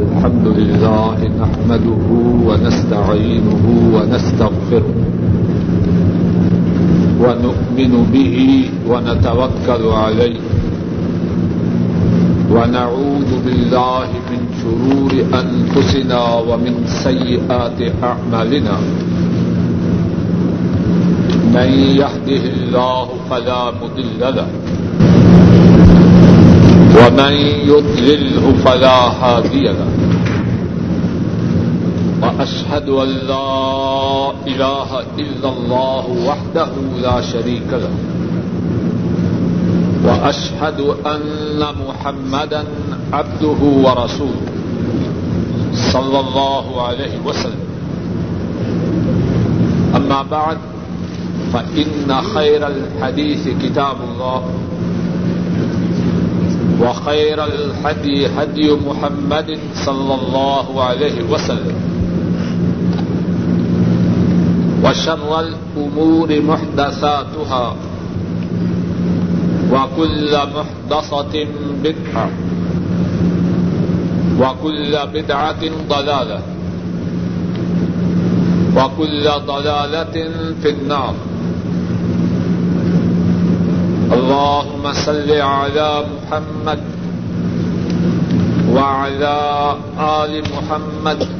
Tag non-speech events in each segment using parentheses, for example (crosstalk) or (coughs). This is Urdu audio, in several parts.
الحمد لله نحمده ونستعينه ونستغفره ونؤمن به ونتوكل عليه ونعوذ بالله من شرور أنفسنا ومن سيئات أعمالنا من يهده الله فلا مضل له ومن يضلله فلا هادي له وأشهد أن لا إله إلا الله وحده لا شريك له. وأشهد أن محمدا عبده ورسوله صلى الله عليه وسلم. أما بعد، فإن خير الحديث كتاب الله، وخير الحدي هدي محمد صلى الله عليه وسلم. وشر الأمور محدثاتها وكل محدثة بدعة وكل بدعة ضلالة وكل ضلالة في النار اللهم صل على محمد وعلى آل محمد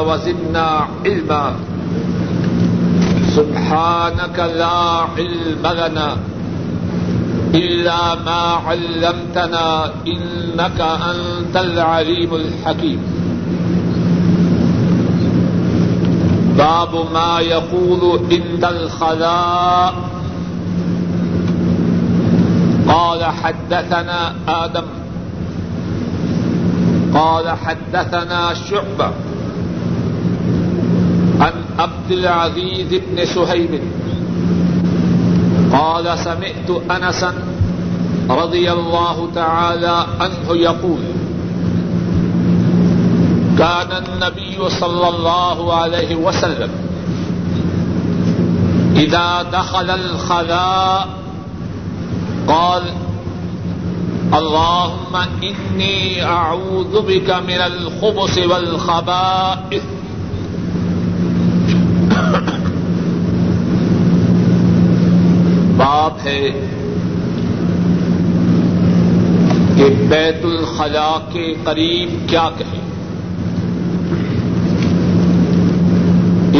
وزدنا علما. سبحانك لا علم لنا إلا ما علمتنا إنك أنت العليم الحكيم. باب ما يقول عند الخلاء. قال حدثنا آدم. قال حدثنا شعبة عن عبد العزيز بن سهيب قال سمعت أنسا رضي الله تعالى عنه يقول كان النبي صلى الله عليه وسلم إذا دخل الخلاء قال اللهم إني أعوذ بك من الخبث والخبائث. باب ہے کہ بیت الخلا کے قریب کیا کہیں۔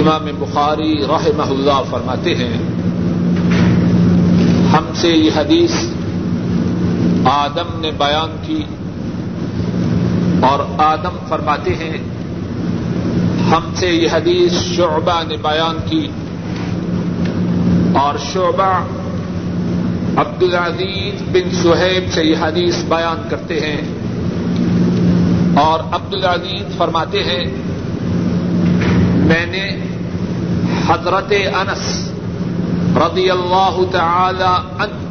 امام بخاری رحمہ اللہ فرماتے ہیں، ہم سے یہ حدیث آدم نے بیان کی اور آدم فرماتے ہیں، ہم سے یہ حدیث شعبہ نے بیان کی اور شعبہ عبد العزیز بن سہیب سے یہ حدیث بیان کرتے ہیں اور عبد العزیز فرماتے ہیں، میں نے حضرت انس رضی اللہ تعالی عنہ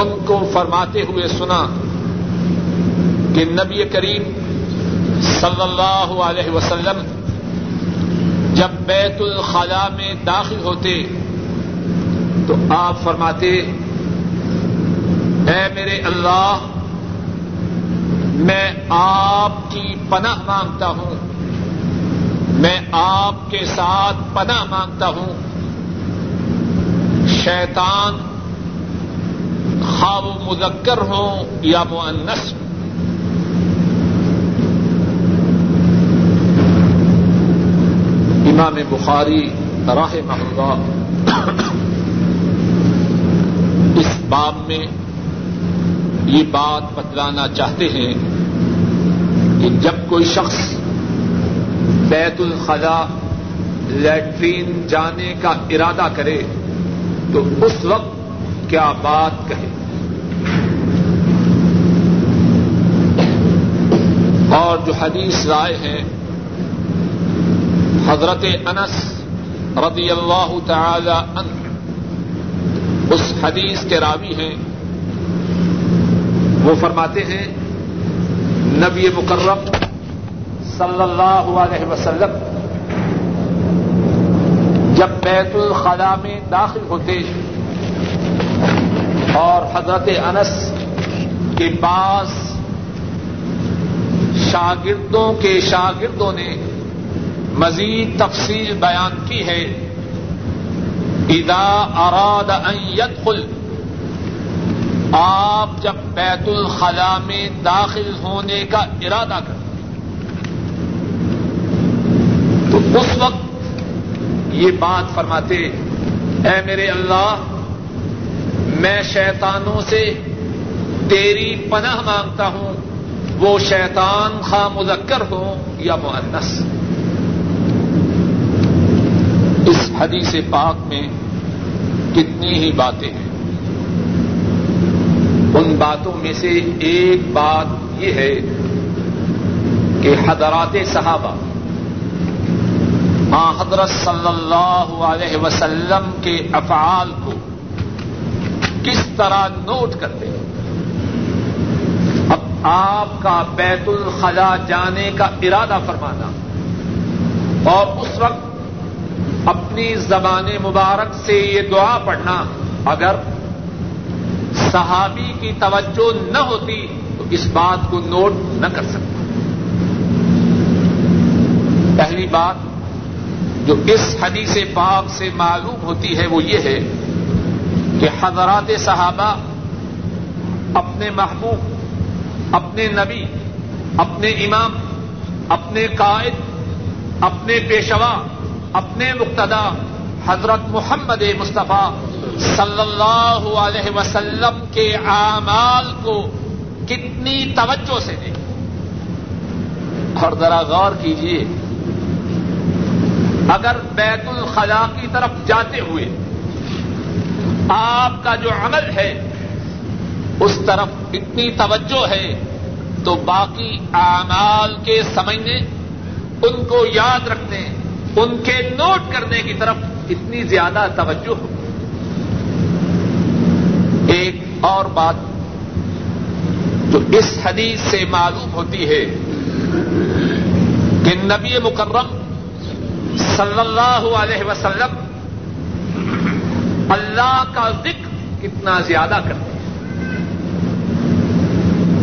ان کو فرماتے ہوئے سنا کہ نبی کریم صلی اللہ علیہ وسلم جب بیت الخلاء میں داخل ہوتے تو آپ فرماتے، اے میرے اللہ، میں آپ کی پناہ مانگتا ہوں۔ میں آپ کے ساتھ پناہ مانگتا ہوں۔ شیطان خواب وہ مذکر ہوں یا معنس امام بخاری راہ اللہ اس باب میں یہ بات بتلانا چاہتے ہیں کہ جب کوئی شخص بیت الخلا لیٹرین جانے کا ارادہ کرے تو اس وقت کیا بات کہے؟ جو حدیث رائے ہیں حضرت انس رضی اللہ تعالی عنہ اس حدیث کے راوی ہیں۔ وہ فرماتے ہیں، نبی مکرم صلی اللہ علیہ وسلم، جب بیت الخلا میں داخل ہوتے اور حضرت انس کے پاس شاگردوں کے شاگردوں نے مزید تفصیل بیان کی ہے۔ ادا اراد ان يدخل، آپ جب بیت الخلا میں داخل ہونے کا ارادہ کریں تو اس وقت یہ بات فرماتے، اے میرے اللہ، میں شیطانوں سے تیری پناہ مانگتا ہوں وہ شیطان خواہ مذکر ہو یا معنس اس حدیث پاک میں کتنی ہی باتیں ہیں۔ ان باتوں میں سے ایک بات یہ ہے کہ حضرات صحابہ آ حضرت صلی اللہ علیہ وسلم کے افعال کو کس طرح نوٹ کرتے ہیں۔ آپ کا بیت الخلا جانے کا ارادہ فرمانا۔ اور اس وقت اپنی زبان مبارک سے یہ دعا پڑھنا، اگر صحابی کی توجہ نہ ہوتی تو اس بات کو نوٹ نہ کر سکتا۔ پہلی بات جو اس حدیث پاک سے معلوم ہوتی ہے وہ یہ ہے کہ حضرات صحابہ اپنے محبوب اپنے نبی، اپنے امام، اپنے قائد، اپنے پیشوا، اپنے مقتدا حضرت محمد مصطفیٰ صلی اللہ علیہ وسلم کے اعمال کو کتنی توجہ سے دیں اور ذرا غور کیجیے اگر بیت الخلا کی طرف جاتے ہوئے آپ کا جو عمل ہے اس طرف اتنی توجہ ہے تو باقی اعمال کے سمجھنے، ان کو یاد رکھنے، ان کے نوٹ کرنے کی طرف اتنی زیادہ توجہ۔ ہو ایک اور بات جو اس حدیث سے معلوم ہوتی ہے کہ نبی مکرم صلی اللہ علیہ وسلم اللہ کا ذکر کتنا زیادہ کرتے ہیں۔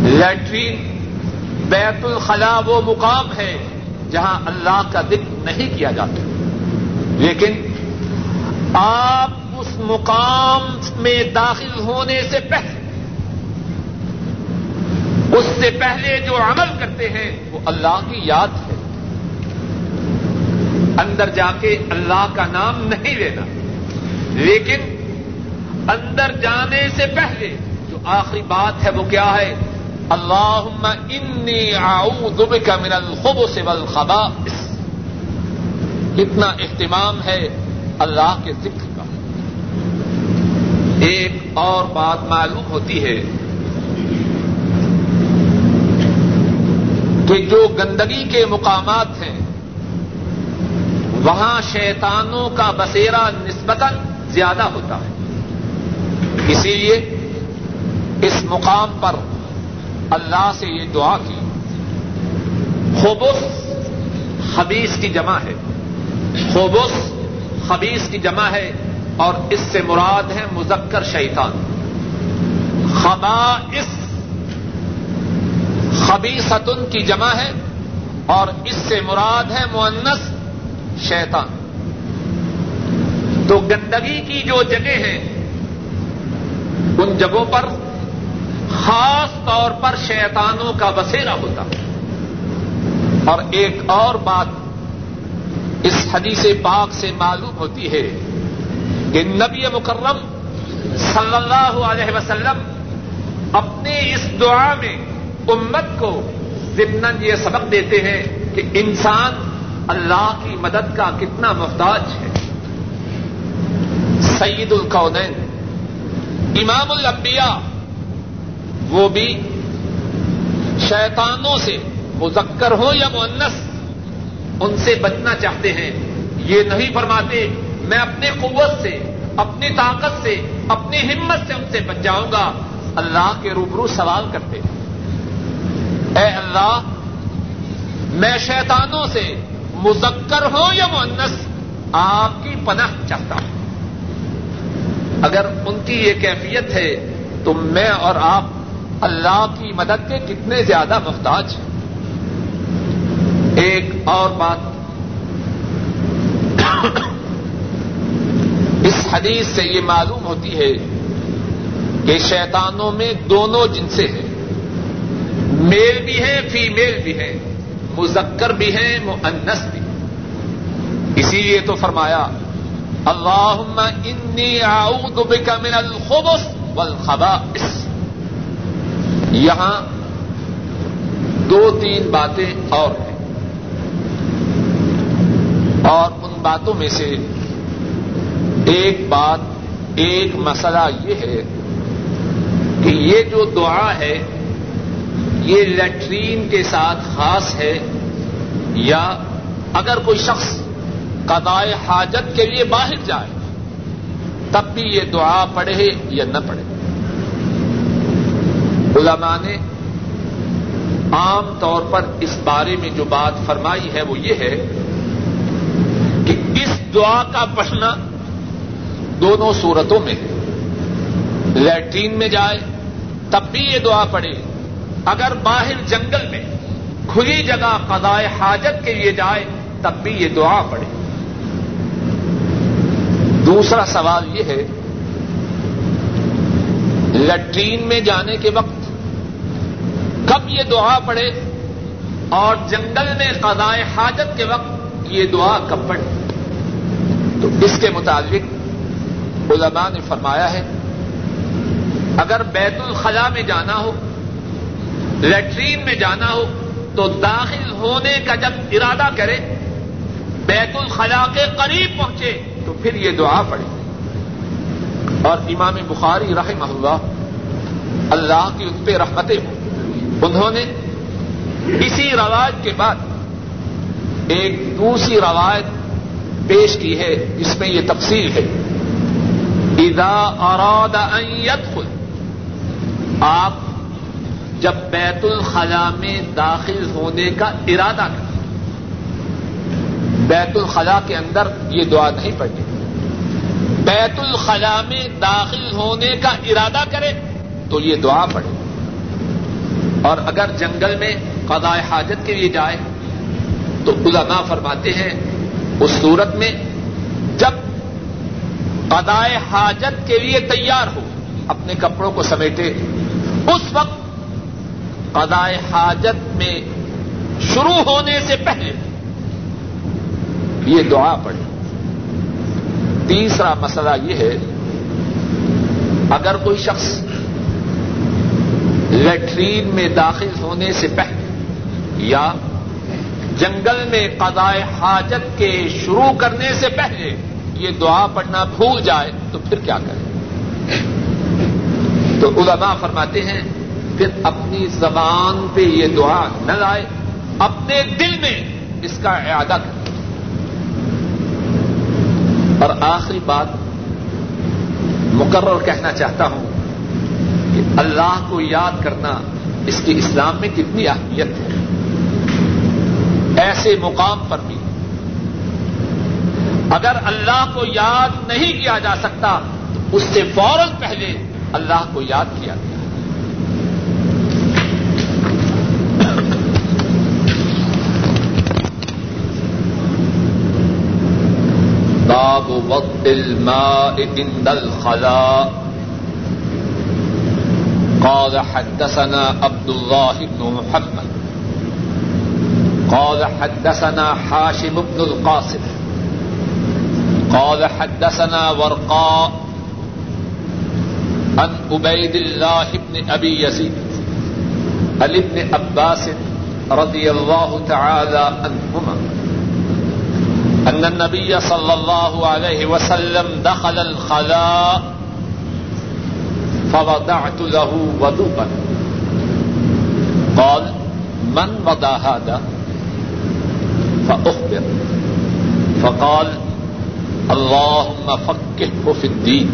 لیٹرین بیت الخلا وہ مقام ہے جہاں اللہ کا ذکر نہیں کیا جاتا۔ لیکن آپ اس مقام میں داخل ہونے سے پہلے، اس سے پہلے جو عمل کرتے ہیں، وہ اللہ کی یاد ہے۔ اندر جا کے اللہ کا نام نہیں لینا۔ لیکن اندر جانے سے پہلے جو آخری بات ہے وہ کیا ہے؟ اللہ انی اعوذ بک من الخبث والخبائث. کتنا اہتمام ہے اللہ کے ذکر کا۔ ایک اور بات معلوم ہوتی ہے کہ جو گندگی کے مقامات ہیں، وہاں شیطانوں کا بسیرا نسبتاً زیادہ ہوتا ہے۔ اسی لیے اس مقام پر اللہ سے یہ دعا کی۔ خوبص خبیص کی جمع ہے۔ خوبص خبیص کی جمع ہے اور اس سے مراد ہے مذکر شیطان۔ خبا اس خبیصتن کی جمع ہے اور اس سے مراد ہے معنس شیطان۔ تو گندگی کی جو جگہ ہیں، ان جگہوں پر خاص طور پر شیطانوں کا بسیرا ہوتا ہے۔ اور ایک اور بات اس حدیث پاک سے معلوم ہوتی ہے کہ نبی مکرم صلی اللہ علیہ وسلم اپنی اس دعا میں امت کو ضمن یہ سبق دیتے ہیں کہ انسان اللہ کی مدد کا کتنا محتاج ہے۔ سید القونین، امام الانبیاء وہ بھی شیطانوں سے مذکر ہو یا مونس ان سے بچنا چاہتے ہیں۔ یہ نہیں فرماتے، میں اپنی قوت سے، اپنی طاقت سے، اپنی ہمت سے ان سے بچ جاؤں گا۔ اللہ کے روبرو سوال کرتے اے اللہ، میں شیطانوں سے مذکر ہو یا مونس آپ کی پناہ چاہتا ہوں۔ اگر ان کی یہ کیفیت ہے، تو میں اور آپ اللہ کی مدد کے کتنے زیادہ محتاج ہیں۔ ایک اور بات (coughs) اس حدیث سے یہ معلوم ہوتی ہے کہ شیطانوں میں دونوں جنسے ہیں۔ میل بھی ہیں، فیمیل بھی ہیں۔ مذکر بھی ہیں مؤنس بھی اسی لیے تو فرمایا اللهم انی اعوذ بک من الخبث والخبائث۔ یہاں دو تین باتیں اور ہیں۔ اور ان باتوں میں سے ایک بات، ایک مسئلہ یہ ہے کہ یہ جو دعا ہے، یہ لیٹرین کے ساتھ خاص ہے یا اگر کوئی شخص قضائے حاجت کے لیے باہر جائے، تب بھی یہ دعا پڑھے یا نہ پڑھے۔ علماء نے عام طور پر اس بارے میں جو بات فرمائی ہے وہ یہ ہے کہ اس دعا کا پڑھنا دونوں صورتوں میں ہے لیٹرین میں جائے، تب بھی یہ دعا پڑھے۔ اگر باہر جنگل میں کھلی جگہ قضائے حاجت کے لیے جائے، تب بھی یہ دعا پڑھے۔ دوسرا سوال یہ ہے لٹرین میں جانے کے وقت کب یہ دعا پڑے اور جنگل میں قضائے حاجت کے وقت یہ دعا کب پڑے؟ تو اس کے مطابق علماء نے فرمایا ہے، اگر بیت الخلا میں جانا ہو لیٹرین میں جانا ہو، تو داخل ہونے کا جب ارادہ کرے، بیت الخلا کے قریب پہنچے، تو پھر یہ دعا پڑے۔ اور امام بخاری رحمہ اللہ اللہ کی ان پہ رحمتیں ہوں۔ انہوں نے اسی روایت کے بعد ایک دوسری روایت پیش کی ہے جس میں یہ تفصیل ہے۔ اذا اراد ان يدخل، آپ جب بیت الخلا میں داخل ہونے کا ارادہ کریں بیت الخلا کے اندر یہ دعا نہیں پڑھنی۔ بیت الخلا میں داخل ہونے کا ارادہ کرے تو یہ دعا پڑھے۔ اور اگر جنگل میں قضاء حاجت کے لیے جائے تو علماء فرماتے ہیں، اس صورت میں جب قضاء حاجت کے لیے تیار ہو، اپنے کپڑوں کو سمیٹے، اس وقت قضاء حاجت میں شروع ہونے سے پہلے یہ دعا پڑے تیسرا مسئلہ یہ ہے، اگر کوئی شخص لیٹرین میں داخل ہونے سے پہلے یا جنگل میں قضائے حاجت کے شروع کرنے سے پہلے یہ دعا پڑھنا بھول جائے تو پھر کیا کرے؟ تو علماء فرماتے ہیں، پھر اپنی زبان پہ یہ دعا نہ لائے، اپنے دل میں اس کا اعادہ کرے۔ اور آخری بات مقرر کہنا چاہتا ہوں کہ اللہ کو یاد کرنا اس کی اسلام میں کتنی اہمیت ہے۔ ایسے مقام پر بھی۔ اگر اللہ کو یاد نہیں کیا جا سکتا، تو اس سے فوراً پہلے اللہ کو یاد کیا گیا۔ باب وقت الماء عند الخلاء. قال حدثنا عبد الله بن محمد. قال حدثنا حاشم بن القاسم. قال حدثنا ورقاء عن عبيد الله بن أبي يزيد عن ابن عباس رضي الله تعالى عنهما. أن النبي صلى الله عليه وسلم دخل الخلاء فوضعت له وضوءا. قال، من وضع هذا؟ فأخبر. فقال، اللهم فقهه في الدين.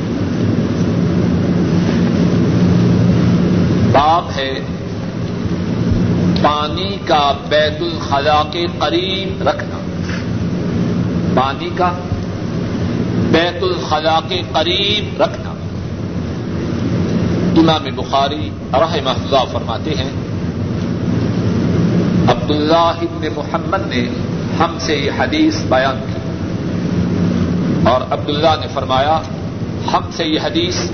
باب ہے، پانی کا بیت الخلا کے قریب رکھنا. پانی کا، بیت الخلا کے قریب رکھنا۔ امام بخاری رحمہ اللہ فرماتے ہیں، عبداللہ ابن محمد نے ہم سے یہ حدیث بیان کی۔ اور عبداللہ نے فرمایا، ہم سے یہ حدیث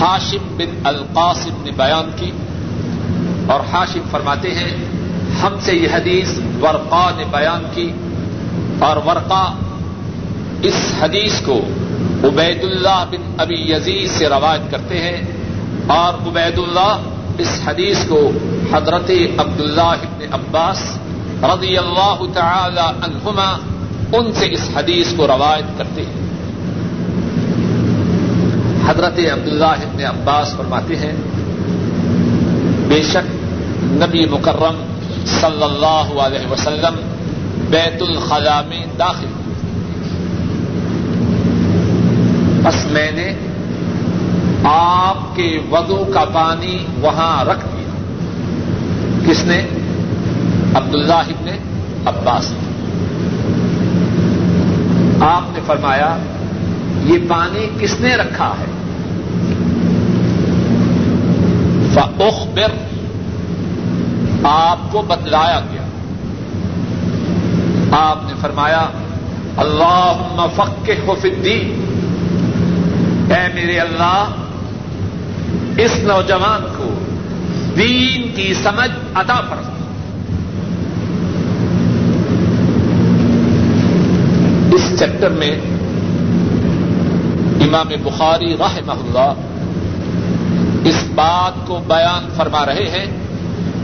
ہاشم بن القاسم نے بیان کی۔ اور ہاشم فرماتے ہیں، ہم سے یہ حدیث ورقا نے بیان کی۔ اور ورقا اس حدیث کو عبید اللہ بن ابی یزید سے روایت کرتے ہیں اور عبید اللہ اس حدیث کو حضرت عبداللہ ابن عباس رضی اللہ تعالی عنہما ان سے اس حدیث کو روایت کرتے ہیں۔ حضرت عبداللہ ابن عباس فرماتے ہیں، بے شک نبی مکرم صلی اللہ علیہ وسلم بیت الخلا میں داخل بس میں نے آپ کے وضو کا پانی وہاں رکھ دیا۔ کس نے؟ عبداللہ ابن عباس۔ نے آپ نے فرمایا، یہ پانی کس نے رکھا ہے؟ فخبر آپ کو بتلایا گیا۔ آپ نے فرمایا اللہ فق حفدی اے میرے اللہ، اس نوجوان کو دین کی سمجھ عطا فرما۔ اس چیپٹر میں امام بخاری رحمہ اللہ اس بات کو بیان فرما رہے ہیں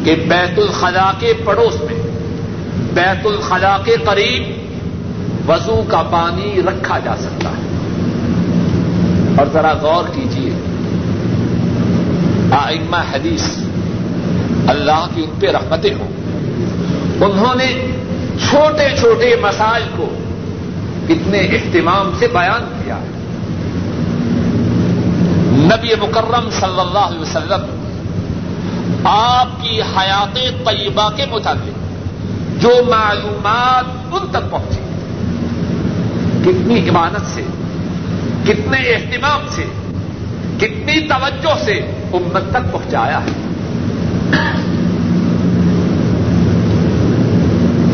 کہ بیت الخلا کے پڑوس میں، بیت الخلا کے قریب وضو کا پانی رکھا جا سکتا ہے۔ اور ذرا غور کیجیے آئمہ حدیث اللہ کی ان پہ رحمتیں ہوں۔ انہوں نے چھوٹے چھوٹے مسائل کو کتنے اہتمام سے بیان کیا۔ ہے نبی مکرم صلی اللہ علیہ وسلم آپ کی حیات طیبہ کے متعلق جو معلومات ان تک پہنچی، کتنی عبادت سے کتنے اہتمام سے، کتنی توجہ سے امت تک پہنچایا ہے۔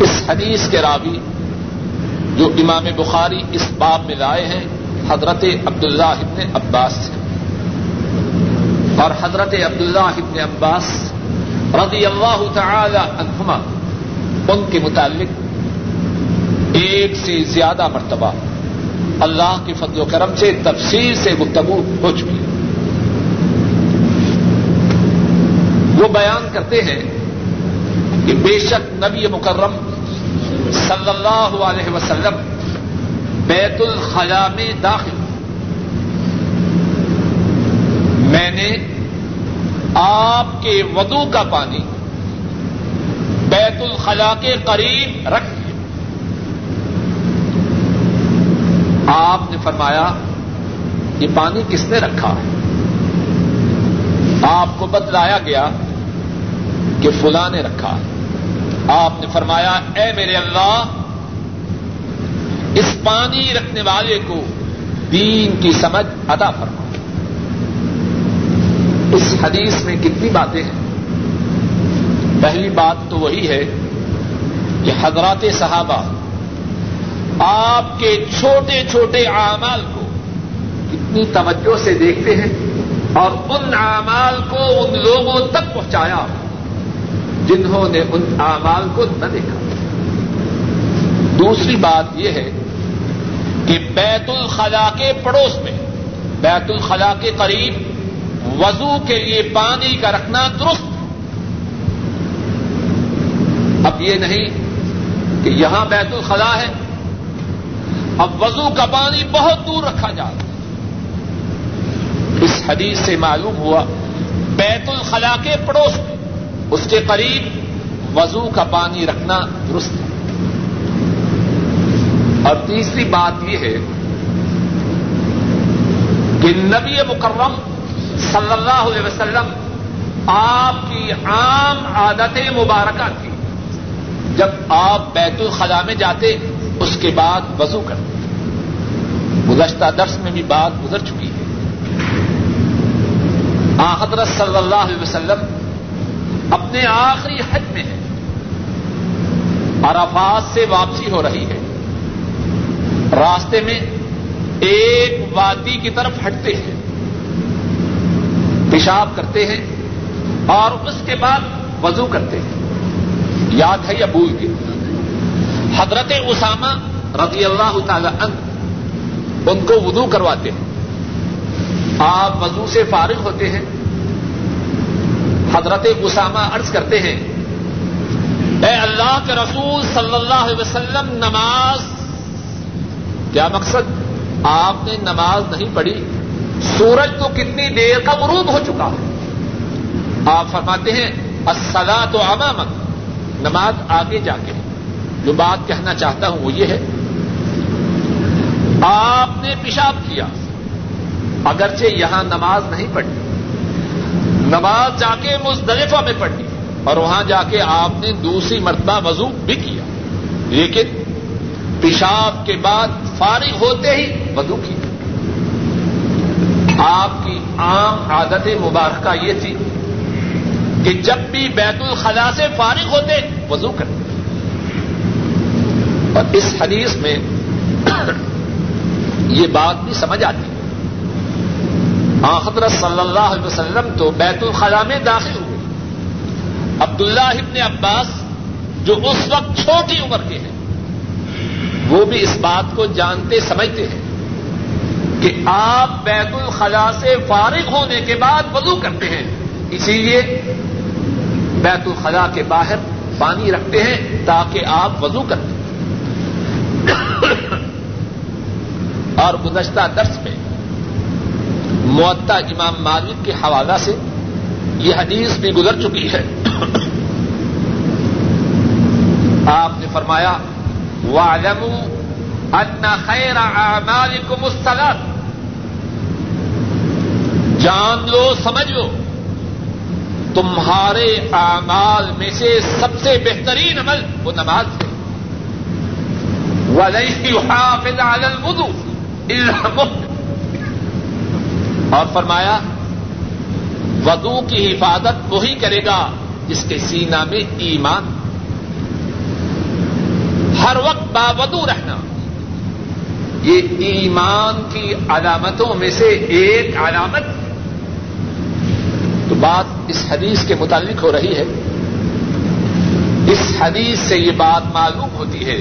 اس حدیث کے راوی جو امام بخاری اس باب میں لائے ہیں، حضرت عبداللہ ابن عباس۔ سے اور حضرت عبداللہ ابن عباس رضی اللہ تعالی عنہما، ان کے متعلق ایک سے زیادہ مرتبہ اللہ کے فضل و کرم سے تفصیل سے گفتگو ہو چکی ہے۔ وہ بیان کرتے ہیں کہ بے شک نبی مکرم صلی اللہ علیہ وسلم بیت الخلا میں داخل میں نے آپ کے وضو کا پانی بیت الخلا کے قریب رکھ دیا آپ نے فرمایا یہ پانی کس نے رکھا؟ ہے آپ کو بتلایا گیا کہ فلاں نے رکھا۔ ہے آپ نے فرمایا، اے میرے اللہ، اس پانی رکھنے والے کو دین کی سمجھ ادا فرما۔ اس حدیث میں کتنی باتیں ہیں۔ پہلی بات تو وہی ہے کہ حضرات صحابہ آپ کے چھوٹے چھوٹے اعمال کو کتنی توجہ سے دیکھتے ہیں اور ان اعمال کو ان لوگوں تک پہنچایا جنہوں نے ان اعمال کو نہ دیکھا۔ دوسری بات یہ ہے کہ بیت الخلا کے پڑوس میں، بیت الخلا کے قریب وضو کے لیے پانی کا رکھنا درست۔ اب یہ نہیں کہ یہاں بیت الخلا ہے اب وضو کا پانی بہت دور رکھا جا رہا اس حدیث سے معلوم ہوا، بیت الخلا کے پڑوس میں، اس کے قریب وضو کا پانی رکھنا درست ہے۔ اور تیسری بات یہ ہے کہ نبی مکرم صلی اللہ علیہ وسلم آپ کی عام عادت مبارکہ تھی۔ جب آپ بیت الخلا میں جاتے، اس کے بعد وضو کرتے۔ گزشتہ درس میں بھی بات گزر چکی ہے۔ آ حضرت صلی اللہ علیہ وسلم اپنے آخری حج میں ہے۔ عرفات سے واپسی ہو رہی ہے۔ راستے میں ایک وادی کی طرف ہٹتے ہیں۔ پیشاب کرتے ہیں اور اس کے بعد وضو کرتے ہیں۔ یاد ہے یا بھول کے حضرت اسامہ رضی اللہ تعالی عنہ ان کو وضو کرواتے ہیں۔ آپ وضو سے فارغ ہوتے ہیں۔ حضرت اسامہ عرض کرتے ہیں، اے اللہ کے رسول صلی اللہ علیہ وسلم، نماز۔ کیا مقصد؟ آپ نے نماز نہیں پڑھی۔ سورج تو کتنی دیر کا غروب ہو چکا ہے۔ آپ فرماتے ہیں اسلا تو امامت نماز آگے جا کے۔ جو بات کہنا چاہتا ہوں وہ یہ ہے آپ نے پیشاب کیا۔ اگرچہ یہاں نماز نہیں پڑھی۔ نماز جا کے مزدلفہ میں پڑھی اور وہاں جا کے آپ نے دوسری مرتبہ وضو بھی کیا۔ لیکن پیشاب کے بعد فارغ ہوتے ہی وضو کیا۔ آپ کی عام عادت مبارکہ یہ تھی کہ جب بھی بیت الخلا سے فارغ ہوتے وضو کرتے۔ اور اس حدیث میں یہ بات بھی سمجھ آتی۔ حضرت صلی اللہ علیہ وسلم تو بیت الخلا میں داخل ہوئے۔ عبداللہ ابن عباس جو اس وقت چھوٹی عمر کے ہیں، وہ بھی اس بات کو جانتے سمجھتے ہیں کہ آپ بیت الخلا سے فارغ ہونے کے بعد وضو کرتے ہیں۔ اسی لیے بیت الخلا کے باہر پانی رکھتے ہیں تاکہ آپ وضو کرتے اور گزشتہ درس میں معطا امام مالک کے حوالہ سے یہ حدیث بھی گزر چکی ہے۔ آپ نے فرمایا ان خیر اعمالکم الصلاۃ جان لو، سمجھ لو، تمہارے اعمال میں سے سب سے بہترین عمل وہ نماز ہے۔ يحافظ على الوضوء۔ الا اور فرمایا ودو کی حفاظت وہی کرے گا جس کے سینا میں ایمان۔ ہر وقت باودو رہنا۔ یہ ایمان کی علامتوں میں سے ایک علامت۔ تو بات اس حدیث کے متعلق ہو رہی ہے۔ اس حدیث سے یہ بات معلوم ہوتی ہے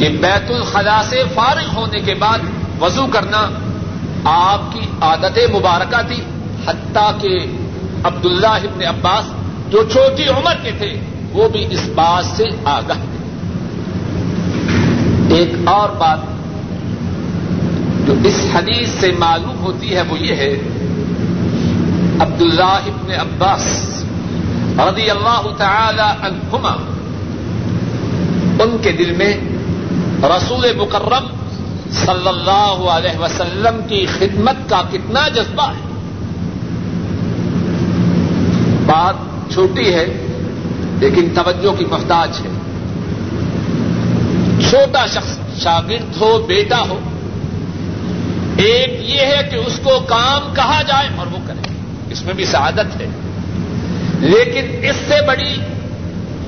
کہ بیت الخلا سے فارغ ہونے کے بعد وضو کرنا آپ کی عادت مبارکہ تھی، حتیٰ کہ عبداللہ ابن عباس جو چھوٹی عمر کے تھے، وہ بھی اس بات سے آگاہ تھے۔ ایک اور بات جو اس حدیث سے معلوم ہوتی ہے، وہ یہ ہے، عبداللہ ابن عباس رضی اللہ تعالی عنہما، ان کے دل میں رسول مکرم صلی اللہ علیہ وسلم کی خدمت کا کتنا جذبہ ہے۔ بات چھوٹی ہے، لیکن توجہ کی محتاج ہے۔ چھوٹا شخص شاگرد ہو، بیٹا ہو، ایک یہ ہے کہ اس کو کام کہا جائے اور وہ کرے۔ اس میں بھی سعادت ہے۔ لیکن اس سے بڑی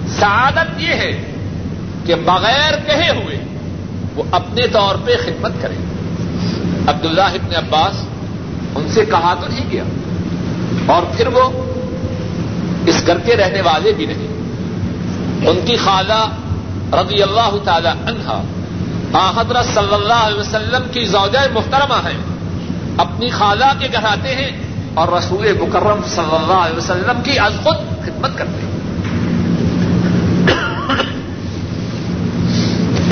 سعادت یہ ہے کہ بغیر کہے ہوئے وہ اپنے طور پہ خدمت کریں۔ عبداللہ ابن عباس ان سے کہا تو نہیں گیا۔ اور پھر وہ اس گھر کے رہنے والے بھی نہیں۔ ان کی خالہ رضی اللہ تعالی عنہا حضرت صلی اللہ علیہ وسلم کی زوجہ محترمہ ہیں، اپنی خالہ کے گھر آتے ہیں اور رسول مکرم صلی اللہ علیہ وسلم کی از خود خدمت کرتے ہیں۔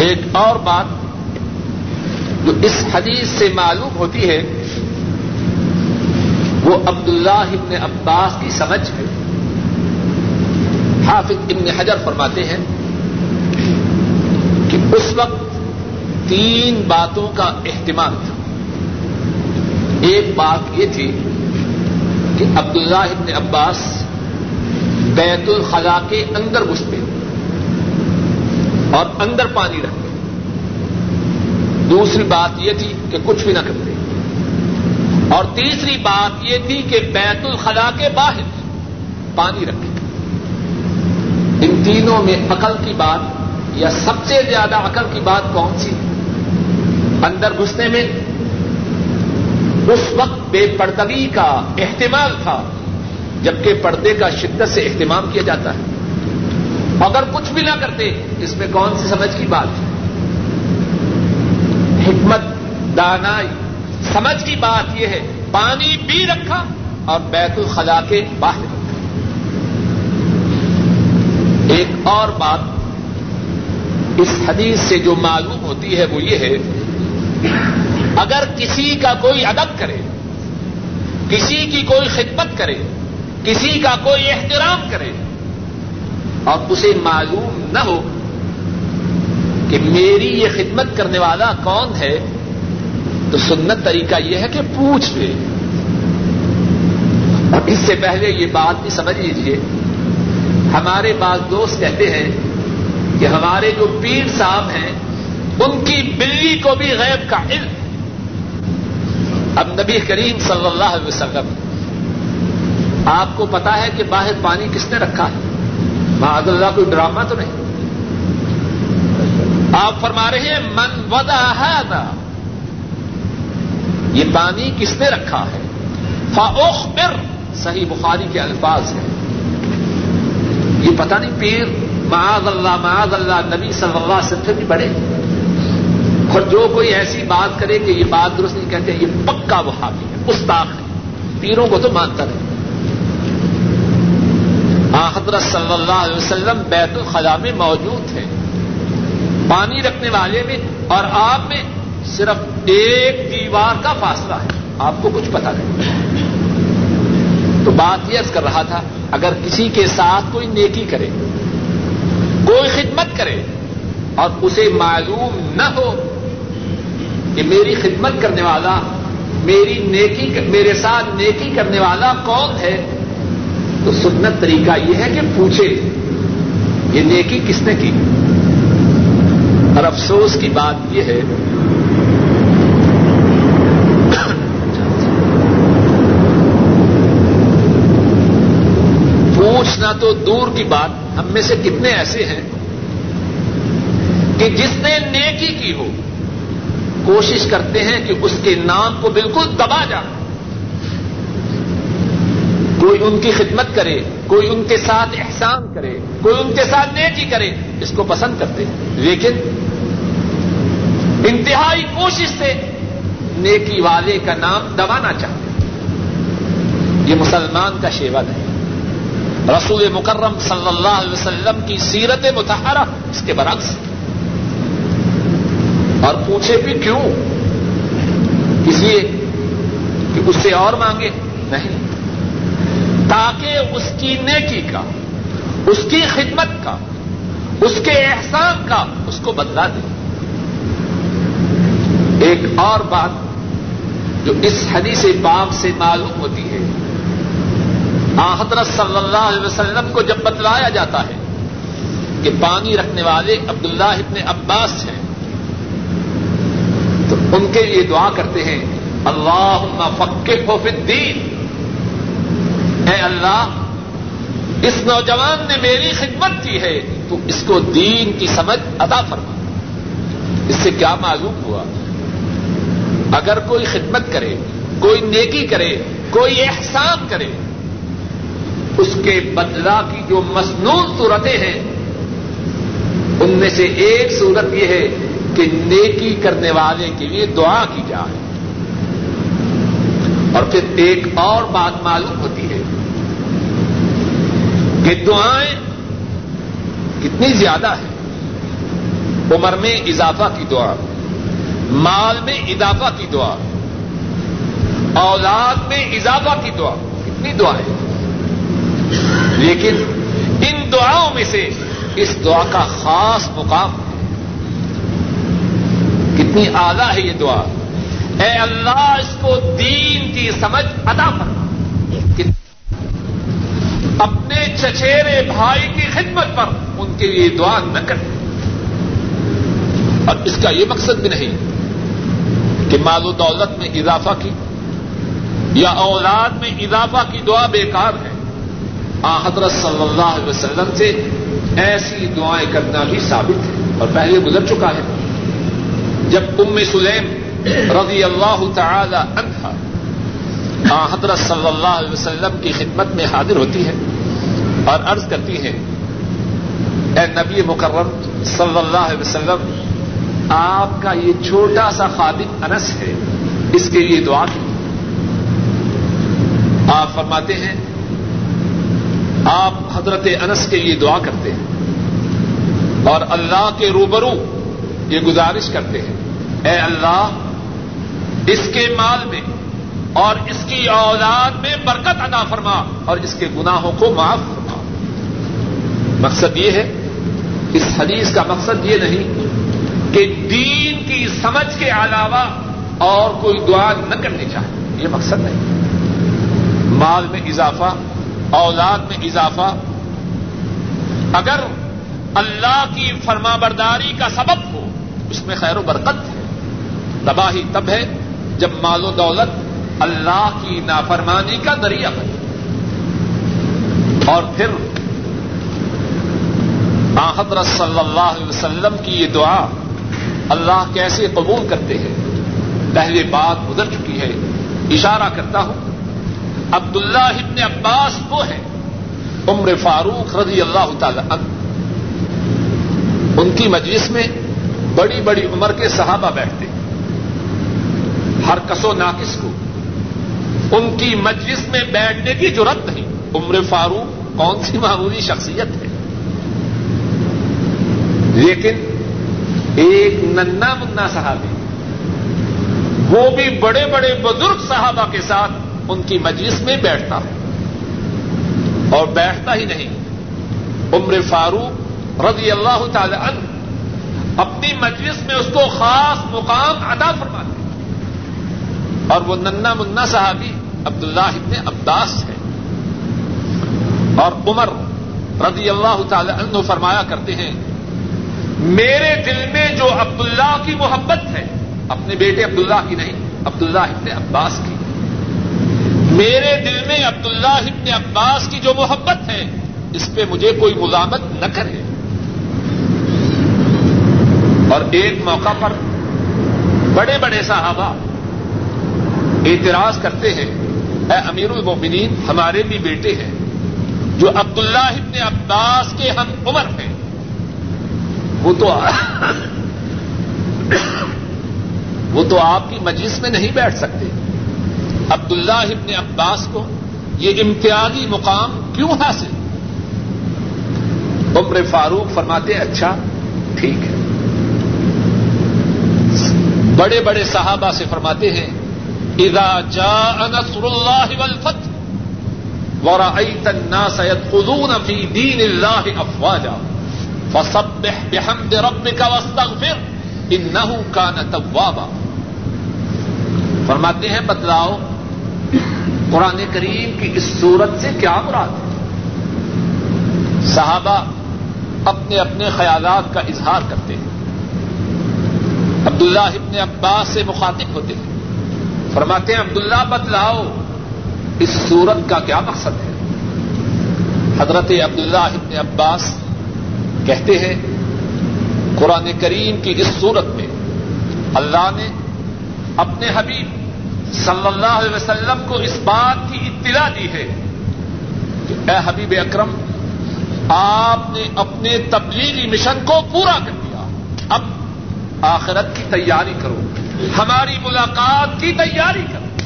ایک اور بات جو اس حدیث سے معلوم ہوتی ہے، وہ عبداللہ ابن عباس کی سمجھ ہے۔ حافظ ابن حجر فرماتے ہیں کہ اس وقت تین باتوں کا اہتمام تھا۔ ایک بات یہ تھی کہ عبداللہ ابن عباس بیت الخلا کے اندر گھستے۔ اور اندر پانی رکھتے دوسری بات یہ تھی کہ کچھ بھی نہ کرتے۔ اور تیسری بات یہ تھی کہ بیت الخلا کے باہر پانی رکھے۔ ان تینوں میں عقل کی بات یا سب سے زیادہ عقل کی بات کون سی اندر گھسنے میں۔ اس وقت بے پردگی کا اہتمام تھا، جبکہ پردے کا شدت سے اہتمام کیا جاتا ہے۔ اگر کچھ بھی نہ کرتے، اس میں کون سی سمجھ کی بات؟ ہے حکمت، دانائی۔ سمجھ کی بات یہ ہے، پانی بھی رکھا اور بیت الخلا کے باہر۔ رکھا ایک اور بات، اس حدیث سے جو معلوم ہوتی ہے وہ یہ ہے، اگر کسی کا کوئی ادب کرے، کسی کی کوئی خدمت کرے، کسی کا کوئی احترام کرے اور اسے معلوم نہ ہو کہ میری یہ خدمت کرنے والا کون ہے، تو سنت طریقہ یہ ہے کہ پوچھ لے۔ اور اس سے پہلے یہ بات بھی سمجھ لیجیے ہمارے بعض دوست کہتے ہیں کہ ہمارے جو پیر صاحب ہیں، ان کی بلی کو بھی غیب کا علم۔ اب نبی کریم صلی اللہ علیہ وسلم، آپ کو پتا ہے کہ باہر پانی کس نے رکھا ہے؟ معذ اللہ، کوئی ڈرامہ تو نہیں؟ آپ فرما رہے ہیں، من ودا ہے یہ پانی کس نے رکھا ہے؟ فاوخ پھر صحیح بخاری کے الفاظ ہیں۔ یہ پتہ نہیں پیر، معاذ اللہ معاذ اللہ، نبی صلی اللہ علیہ وسلم بھی بڑے۔ اور جو کوئی ایسی بات کرے کہ یہ بات درست نہیں کہتے، یہ پکا وہ حامی ہے استاخ ہے۔ پیروں کو تو مانتا نہیں۔ حضرت صلی اللہ علیہ وسلم بیت الخلا میں موجود ہے پانی رکھنے والے میں اور آپ میں صرف ایک دیوار کا فاصلہ ہے۔ آپ کو کچھ پتا نہیں۔ تو بات یہ کر رہا تھا، اگر کسی کے ساتھ کوئی نیکی کرے، کوئی خدمت کرے اور اسے معلوم نہ ہو کہ میری خدمت کرنے والا، میری نیکی، میرے ساتھ نیکی کرنے والا کون ہے تو سنت طریقہ یہ ہے کہ پوچھے یہ نیکی کس نے کی؟ اور افسوس کی بات یہ ہے پوچھنا تو دور کی بات، ہم میں سے کتنے ایسے ہیں کہ جس نے نیکی کی ہو، کوشش کرتے ہیں کہ اس کے نام کو بالکل دبا جائے۔ کوئی ان کی خدمت کرے، کوئی ان کے ساتھ احسان کرے، کوئی ان کے ساتھ نیکی کرے، اس کو پسند کرتے ہیں۔ لیکن انتہائی کوشش سے نیکی والے کا نام دبانا چاہتے یہ مسلمان کا شیون ہے۔ رسول مکرم صلی اللہ علیہ وسلم کی سیرت متحرہ اس کے برعکس اور پوچھے بھی کیوں؟ اس لیے کہ اس سے اور مانگے۔ نہیں۔ تاکہ اس کی نیکی کا، اس کی خدمت کا، اس کے احسان کا اس کو بدلا دے۔ ایک اور بات جو اس حدیث پاک سے معلوم ہوتی ہے حضرت صلی اللہ علیہ وسلم کو جب بتلایا جاتا ہے کہ پانی رکھنے والے عبداللہ ابن عباس ہیں، تو ان کے لیے دعا کرتے ہیں اللہ فکر ہو الدین اے اللہ، اس نوجوان نے میری خدمت کی ہے، تو اس کو دین کی سمجھ ادا فرما۔ اس سے کیا معلوم ہوا؟ اگر کوئی خدمت کرے، کوئی نیکی کرے، کوئی احسان کرے، اس کے بدلا کی جو مصنون صورتیں ہیں ان ان میں سے ایک صورت یہ ہے کہ نیکی کرنے والے کے لیے دعا کی جائے۔ اور پھر ایک اور بات معلوم ہوتی ہے۔ کہ دعائیں کتنی زیادہ ہیں۔ عمر میں اضافہ کی دعا، مال میں اضافہ کی دعا، اولاد میں اضافہ کی دعا، کتنی دعائیں لیکن ان دعاؤں میں سے اس دعا کا خاص مقام ہے کتنی اعلی ہے یہ دعا۔ اے اللہ، اس کو دین کی سمجھ ادا کرنا اپنے چچیرے بھائی کی خدمت پر ان کے لیے دعا نہ کریں۔ اور اس کا یہ مقصد بھی نہیں کہ مال و دولت میں اضافہ کی یا اولاد میں اضافہ کی دعا بیکار ہے۔ آ حضرت صلی اللہ علیہ وسلم سے ایسی دعائیں کرنا بھی ثابت ہے۔ اور پہلے گزر چکا ہے۔ جب ام سلیم رضی اللہ تعالی عنہ آ حضرت صلی اللہ علیہ وسلم کی خدمت میں حاضر ہوتی ہے اور عرض کرتی ہیں، اے نبی مکرم صلی اللہ علیہ وسلم، آپ کا یہ چھوٹا سا خادم انس ہے، اس کے لیے دعا کی۔ آپ فرماتے ہیں، آپ حضرت انس کے لیے دعا کرتے ہیں اور اللہ کے روبرو یہ گزارش کرتے ہیں، اے اللہ، اس کے مال میں اور اس کی اولاد میں برکت ادا فرما اور اس کے گناہوں کو معاف فرما۔ مقصد یہ ہے، اس حدیث کا مقصد یہ نہیں کہ دین کی سمجھ کے علاوہ اور کوئی دعا نہ کرنی چاہیے۔ یہ مقصد نہیں۔ مال میں اضافہ، اولاد میں اضافہ۔ اگر اللہ کی فرما برداری کا سبب ہو، اس میں خیر و برکت ہے۔ تباہی تب ہے جب مال و دولت اللہ کی نافرمانی کا ذریعہ بنے۔ اور پھر حضرت صلی اللہ علیہ وسلم کی یہ دعا اللہ کیسے قبول کرتے ہیں؟ پہلے بات گزر چکی ہے۔ اشارہ کرتا ہوں۔ عبداللہ ابن عباس وہ ہے عمر فاروق رضی اللہ تعالی عنہ۔ ان کی مجلس میں بڑی بڑی عمر کے صحابہ بیٹھتے۔ ہر کسو ناقص کو ان کی مجلس میں بیٹھنے کی ضرورت نہیں۔ عمر فاروق کون سی معمولی شخصیت ہے؟ لیکن ایک ننا منا صحابی، وہ بھی بڑے بڑے بزرگ صحابہ کے ساتھ ان کی مجلس میں بیٹھتا۔ ہوں اور بیٹھتا ہی نہیں۔ عمر فاروق رضی اللہ تعالی عنہ اپنی مجلس میں اس کو خاص مقام ادا فرماتے۔ اور وہ ننا منا صاحبی عبداللہ ابن عباس ہے۔ اور عمر رضی اللہ تعالی عنہ فرمایا کرتے ہیں، میرے دل میں جو عبداللہ کی محبت ہے، اپنے بیٹے عبداللہ کی نہیں، عبداللہ ابن عباس کی۔ میرے دل میں عبداللہ ابن عباس کی جو محبت ہے، اس پہ مجھے کوئی ملامت نہ کرے۔ اور ایک موقع پر بڑے بڑے صحابہ اعتراض کرتے ہیں اے امیر المومنین ہمارے بھی بیٹے ہیں، جو عبداللہ ابن عباس کے ہم عمر ہیں۔ وہ تو (coughs) وہ تو آپ کی مجلس میں نہیں بیٹھ سکتے۔ عبداللہ ابن عباس کو یہ امتیازی مقام کیوں حاصل؟ عمر فاروق فرماتے اچھا ٹھیک ہے۔ بڑے بڑے صحابہ سے فرماتے ہیں اذا جاء نصر اللہ والفتح ورأيت الناس يدخلون في دين الله افواجا فسبح بحمد ربك واستغفر انه كان توابا. فرماتے ہیں، بتلاؤ، قرآن کریم کی اس صورت سے کیا مراد ہے؟ صحابہ اپنے اپنے خیالات کا اظہار کرتے ہیں۔ عبداللہ ابن عباس سے مخاطب ہوتے ہیں۔ فرماتے ہیں، عبداللہ بتلاؤ اس صورت کا کیا مقصد ہے؟ حضرت عبداللہ ابن عباس کہتے ہیں، قرآن کریم کی اس صورت میں اللہ نے اپنے حبیب صلی اللہ علیہ وسلم کو اس بات کی اطلاع دی ہے کہ اے حبیب اکرم، آپ نے اپنے تبلیغی مشن کو پورا کر دیا، اب آخرت کی تیاری کرو۔ ہماری ملاقات کی تیاری کرو۔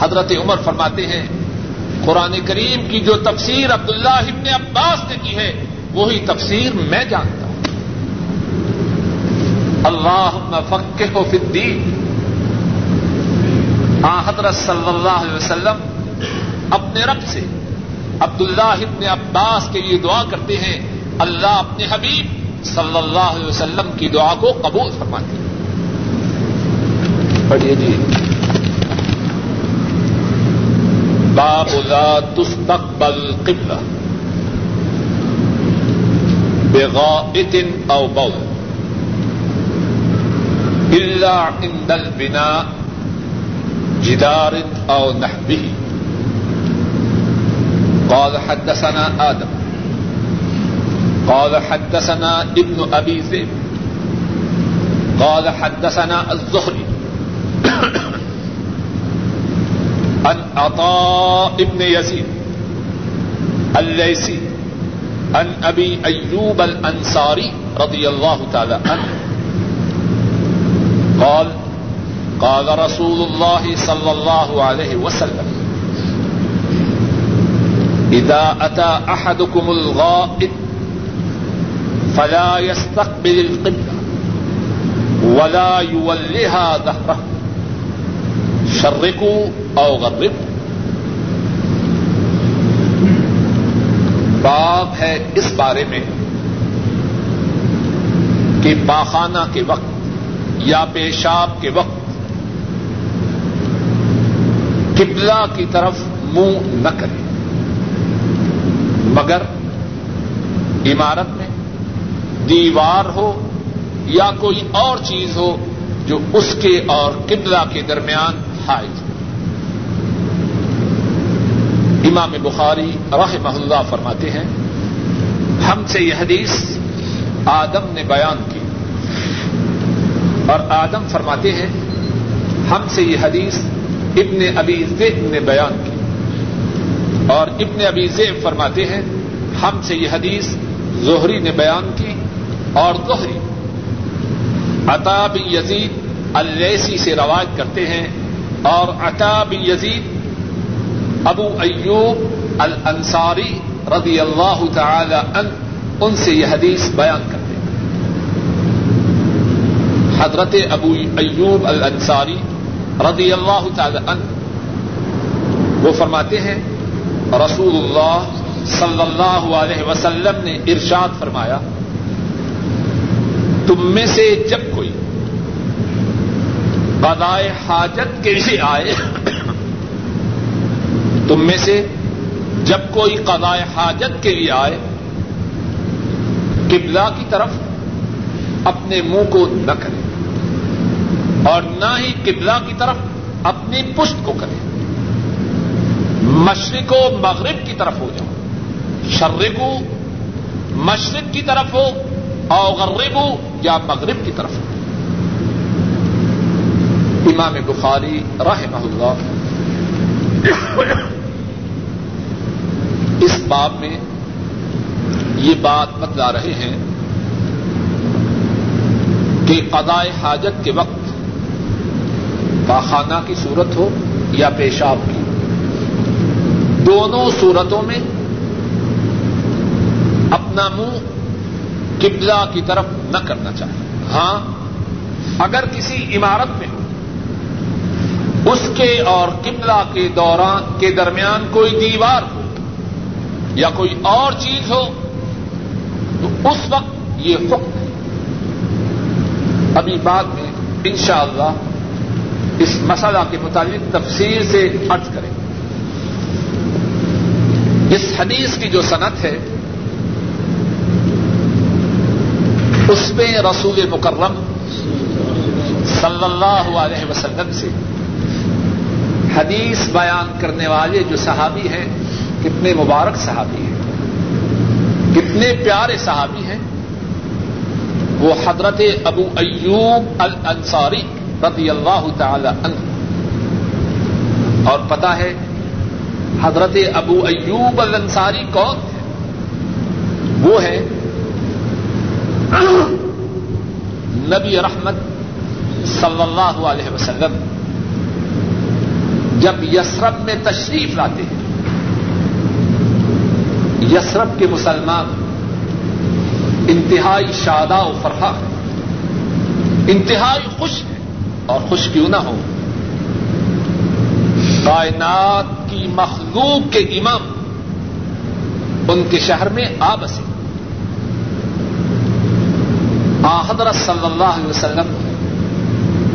حضرت عمر فرماتے ہیں، قرآن کریم کی جو تفسیر عبداللہ ابن عباس نے کی ہے، وہی تفسیر میں جانتا ہوں۔ اللہ فکے ہو الدین۔ آ، حضرت صلی اللہ علیہ وسلم اپنے رب سے عبداللہ ابن عباس کے لیے دعا کرتے ہیں، اللہ اپنے حبیب صلی اللہ علیہ وسلم کی دعا کو قبول فرماتے ہیں۔ پڑھیے جی۔ باب لا تستقبل قبلہ۔ بغائط او بول۔ الا عند البناء جدار او نحبه قال حدثنا آدم۔ قال حدثنا ابن أبي ذئب قال حدثنا الزهري عن عطاء ابن يزيد الليسي عن أبي أيوب الأنصاري رضي الله تعالى عنه قال قال رسول الله صلى الله عليه وسلم، اذا اتى احدكم الغائط فلا يستقبل القبلة ولا يولها ظهره شرقوا او غربوا باب ہے اس بارے میں کہ پاخانہ کے وقت یا پیشاب کے وقت قبلہ کی طرف منہ نہ کرے، مگر عمارت میں دیوار ہو یا کوئی اور چیز ہو جو اس کے اور قبلہ کے درمیان حائز امام بخاری راہ اللہ فرماتے ہیں، ہم سے یہ حدیث آدم نے بیان کی۔ اور آدم فرماتے ہیں، ہم سے یہ حدیث ابن ابی زید نے بیان کی۔ اور ابن ابی زیب فرماتے ہیں، ہم سے یہ حدیث زہری نے بیان کی اور زہری عطاب یزید السی سے روایت کرتے ہیں اور عطاب یزید ابو ایوب الانصاری رضی اللہ تعالی ان ان سے یہ حدیث بیان کرتے ہیں۔ حضرت ابو ایوب الانصاری رضی اللہ تعالی ان وہ فرماتے ہیں، رسول اللہ صلی اللہ علیہ وسلم نے ارشاد فرمایا، تم میں سے جب کوئی قضائے حاجت کے لیے آئے تم میں سے جب کوئی قضائے حاجت کے لیے آئے، قبلہ کی طرف اپنے منہ کو نہ کرے اور نہ ہی قبلہ کی طرف اپنی پشت کو کرے۔ مشرق و مغرب کی طرف ہو جاؤ۔ شرق مشرق کی طرف ہو او غرب یا مغرب کی طرف ہو۔ امام بخاری راہ اللہ اس باب میں یہ بات بتلا رہے ہیں کہ قضائے حاجت کے وقت پاخانہ کی صورت ہو یا پیشاب کی، دونوں صورتوں میں اپنا منہ قبلہ کی طرف نہ کرنا چاہیے۔ ہاں اگر کسی عمارت میں اس کے اور قبلہ کے دوران کے درمیان کوئی دیوار ہو یا کوئی اور چیز ہو، تو اس وقت یہ حکم ہے۔ ابھی بعد میں انشاءاللہ اس مسئلہ کے متعلق تفصیل سے ارض کریں۔ اس حدیث کی جو صنعت ہے، اس میں رسول مکرم صلی اللہ علیہ وسلم سے حدیث بیان کرنے والے جو صحابی ہیں، کتنے مبارک صحابی ہیں، کتنے پیارے صحابی ہیں۔ وہ حضرت ابو ایوب الانصاری رضی اللہ تعالی عنہ۔ اور پتا ہے حضرت ابو ایوب الانصاری کون تھے؟ ہے نبی رحمت صلی اللہ علیہ وسلم۔ جب یسرف میں تشریف لاتے ہیں۔ یسرف کے مسلمان انتہائی شادہ و فرحا انتہائی خوش ہے اور خوش کیوں نہ ہو کائنات کی مخلوق کے امام ان کے شہر میں آ بسے حضرت صلی اللہ علیہ وسلم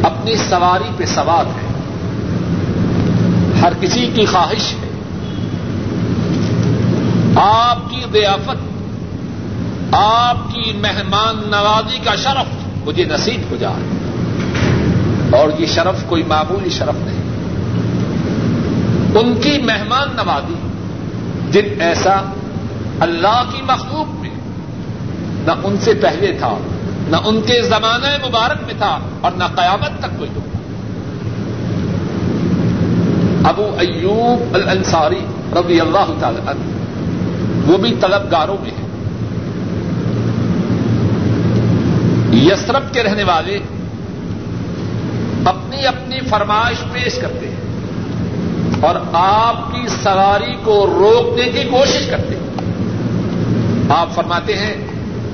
اپنی سواری پہ سوار ہے ہر کسی کی خواہش ہے۔ آپ کی ضیافت، آپ کی مہمان نوازی کا شرف مجھے نصیب ہو جائے۔ اور یہ شرف کوئی معمولی شرف نہیں۔ ان کی مہمان نوازی، جن ایسا اللہ کی مخلوق میں نہ ان سے پہلے تھا، نہ ان کے زمانہ مبارک میں تھا اور نہ قیامت تک کوئی ہوگا ابو ایوب الانصاری رضی اللہ تعالی عنہ۔ وہ بھی طلبگاروں میں ہیں۔ یسرف کے رہنے والے اپنی اپنی فرمائش پیش کرتے ہیں اور آپ کی سواری کو روکنے کی کوشش کرتے ہیں۔ آپ فرماتے ہیں،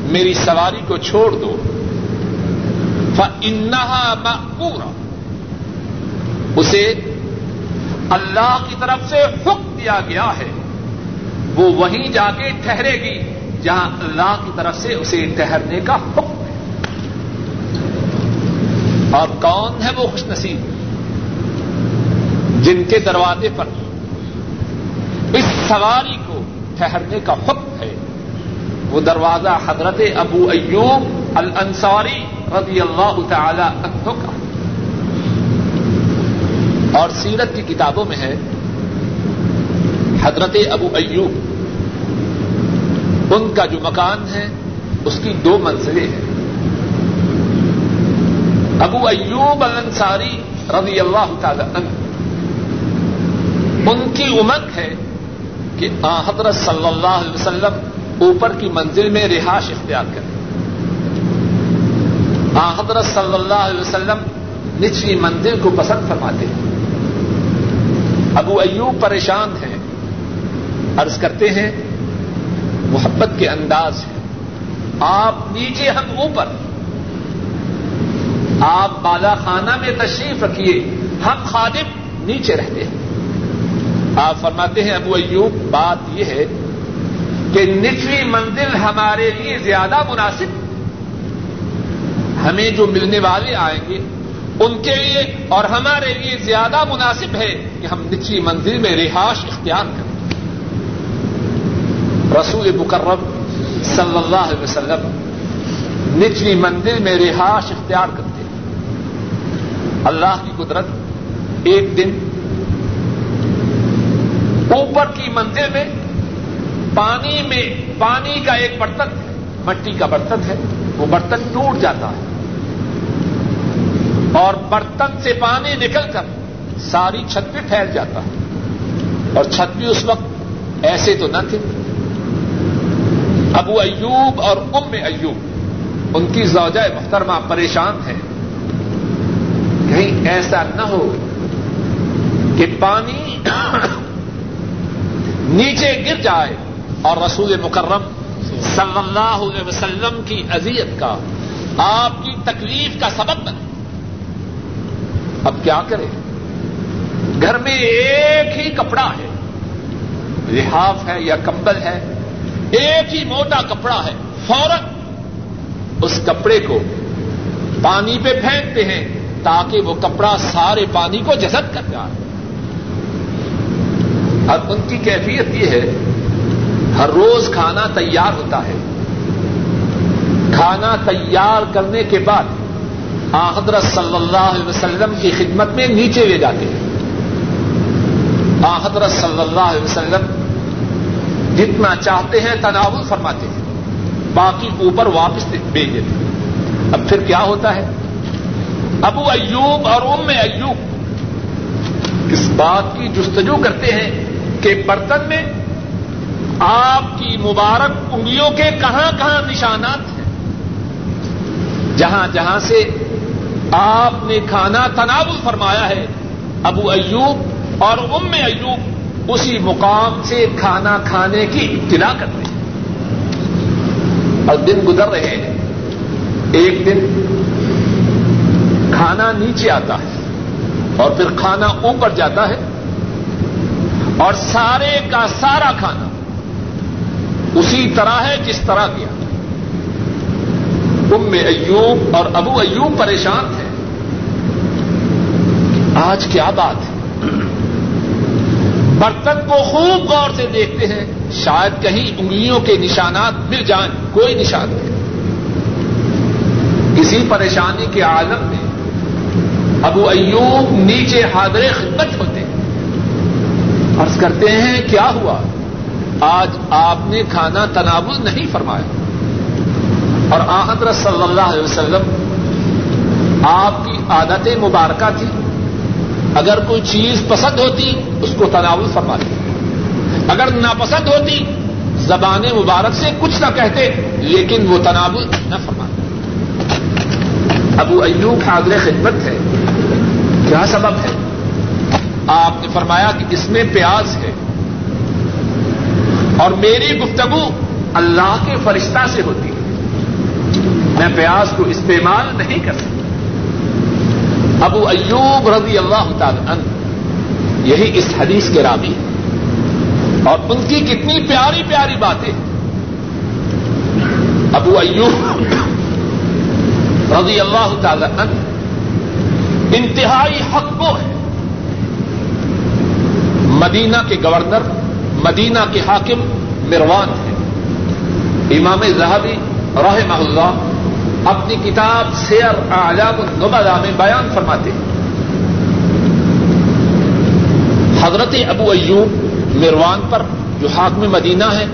میری سواری کو چھوڑ دو۔ انہا مقبورا اسے اللہ کی طرف سے حکم دیا گیا ہے۔ وہ وہیں جا کے ٹھہرے گی جہاں اللہ کی طرف سے اسے ٹھہرنے کا حکم ہے۔ اور کون ہے وہ خوش نصیب؟ جن کے دروازے پر اس سواری کو ٹھہرنے کا حکم ہے۔ وہ دروازہ حضرت ابو ایوب الانصاری رضی اللہ تعالی عنہ کا اور سیرت کی کتابوں میں ہے حضرت ابو ایوب۔ ان کا جو مکان ہے، اس کی دو منزلیں ہیں۔ ابو ایوب الانصاری رضی اللہ تعالی عنہ۔ ان کی امنگ ہے کہ حضرت صلی اللہ علیہ وسلم اوپر کی منزل میں رہائش اختیار کریں۔ حضرت صلی اللہ علیہ وسلم نچلی منزل کو پسند فرماتے ہیں۔ ابو ایوب پریشان ہیں، عرض کرتے ہیں، محبت کے انداز ہے آپ نیچے ہم اوپر۔ آپ بالا خانہ میں تشریف رکھیے، ہم خادم نیچے رہتے ہیں۔ آپ فرماتے ہیں، ابو ایوب، بات یہ ہے کہ نچلی منزل ہمارے لیے زیادہ مناسب۔ ہمیں جو ملنے والے آئیں گے ان کے لیے اور ہمارے لیے زیادہ مناسب ہے کہ ہم نچلی منزل میں رہائش اختیار کریں۔ رسول مکرم صلی اللہ علیہ وسلم نچلی منزل میں رہائش اختیار کرتے ہیں۔ اللہ کی قدرت ایک دن اوپر کی منزل میں پانی میں، پانی کا ایک برتن ہے، مٹی کا برتن ہے، وہ برتن ٹوٹ جاتا ہے۔ اور برتن سے پانی نکل کر ساری چھت پہ پھیل جاتا اور چھت بھی اس وقت ایسے تو نہ تھے ابو ایوب اور ام ایوب، ان کی زوجہ محترمہ پریشان ہے کہیں ایسا نہ ہو کہ پانی نیچے گر جائے اور رسول مکرم صلی اللہ علیہ وسلم کی اذیت کا، آپ کی تکلیف کا سبب بنے۔ اب کیا کرے؟ گھر میں ایک ہی کپڑا ہے۔ لحاف ہے یا کمبل ہے، ایک ہی موٹا کپڑا ہے۔ فوراً اس کپڑے کو پانی پہ پھینکتے ہیں تاکہ وہ کپڑا سارے پانی کو جذب کر جائے۔ اب ان کی کیفیت یہ ہے، ہر روز کھانا تیار ہوتا ہے۔ کھانا تیار کرنے کے بعد حضرت صلی اللہ علیہ وسلم کی خدمت میں نیچے لے جاتے ہیں۔ حضرت صلی اللہ علیہ وسلم جتنا چاہتے ہیں تناول فرماتے ہیں، باقی اوپر واپس بھیج دیتے ہیں۔ اب پھر کیا ہوتا ہے؟ ابو ایوب اور ام ایوب کس بات کی جستجو کرتے ہیں کہ برتن میں آپ کی مبارک انگلیوں کے کہاں کہاں نشانات ہیں۔ جہاں جہاں سے آپ نے کھانا تناول فرمایا ہے۔ ابو ایوب اور ام ایوب اسی مقام سے کھانا کھانے کی ابتدا کرتے ہیں۔ اور دن گزر رہے ہیں۔ ایک دن کھانا نیچے آتا ہے اور پھر کھانا اوپر جاتا ہے اور سارے کا سارا کھانا اسی طرح ہے جس طرح کیا ام ایوب اور ابو ایوب پریشان تھے۔ آج کیا بات ہے؟ برتن کو خوب غور سے دیکھتے ہیں، شاید کہیں انگلیوں کے نشانات مل جائیں، کوئی نشان نہیں۔ کسی پریشانی کے عالم میں ابو ایوب نیچے حاضر خدمت ہوتے ہیں۔ عرض کرتے ہیں، کیا ہوا؟ آج آپ نے کھانا تناول نہیں فرمایا۔ اور حضرت صلی اللہ علیہ وسلم، آپ کی عادت مبارکہ تھی۔ اگر کوئی چیز پسند ہوتی، اس کو تناول فرماتے۔ اگر ناپسند ہوتی، زبان مبارک سے کچھ نہ کہتے، لیکن وہ تناول نہ فرماتے۔ ابو ایوب حاضر خدمت ہے۔ کیا سبب ہے؟ آپ نے فرمایا کہ اس میں پیاز ہے۔ اور میری گفتگو اللہ کے فرشتہ سے ہوتی ہے۔ میں پیاز کو استعمال نہیں کر سکتا۔ ابو ایوب رضی اللہ تعالی عنہ، یہی اس حدیث کے راوی ہے اور ان کی کتنی پیاری پیاری باتیں۔ ابو ایوب رضی اللہ تعالی عنہ انتہائی حق کو ہے مدینہ کے گورنر، مدینہ کے حاکم مروان ہے امام زہبی رحمہ اللہ اپنی کتاب سیر اعلام النبلا میں بیان فرماتے ہیں۔ حضرت ابو ایوب مروان پر جو حاکم مدینہ ہے،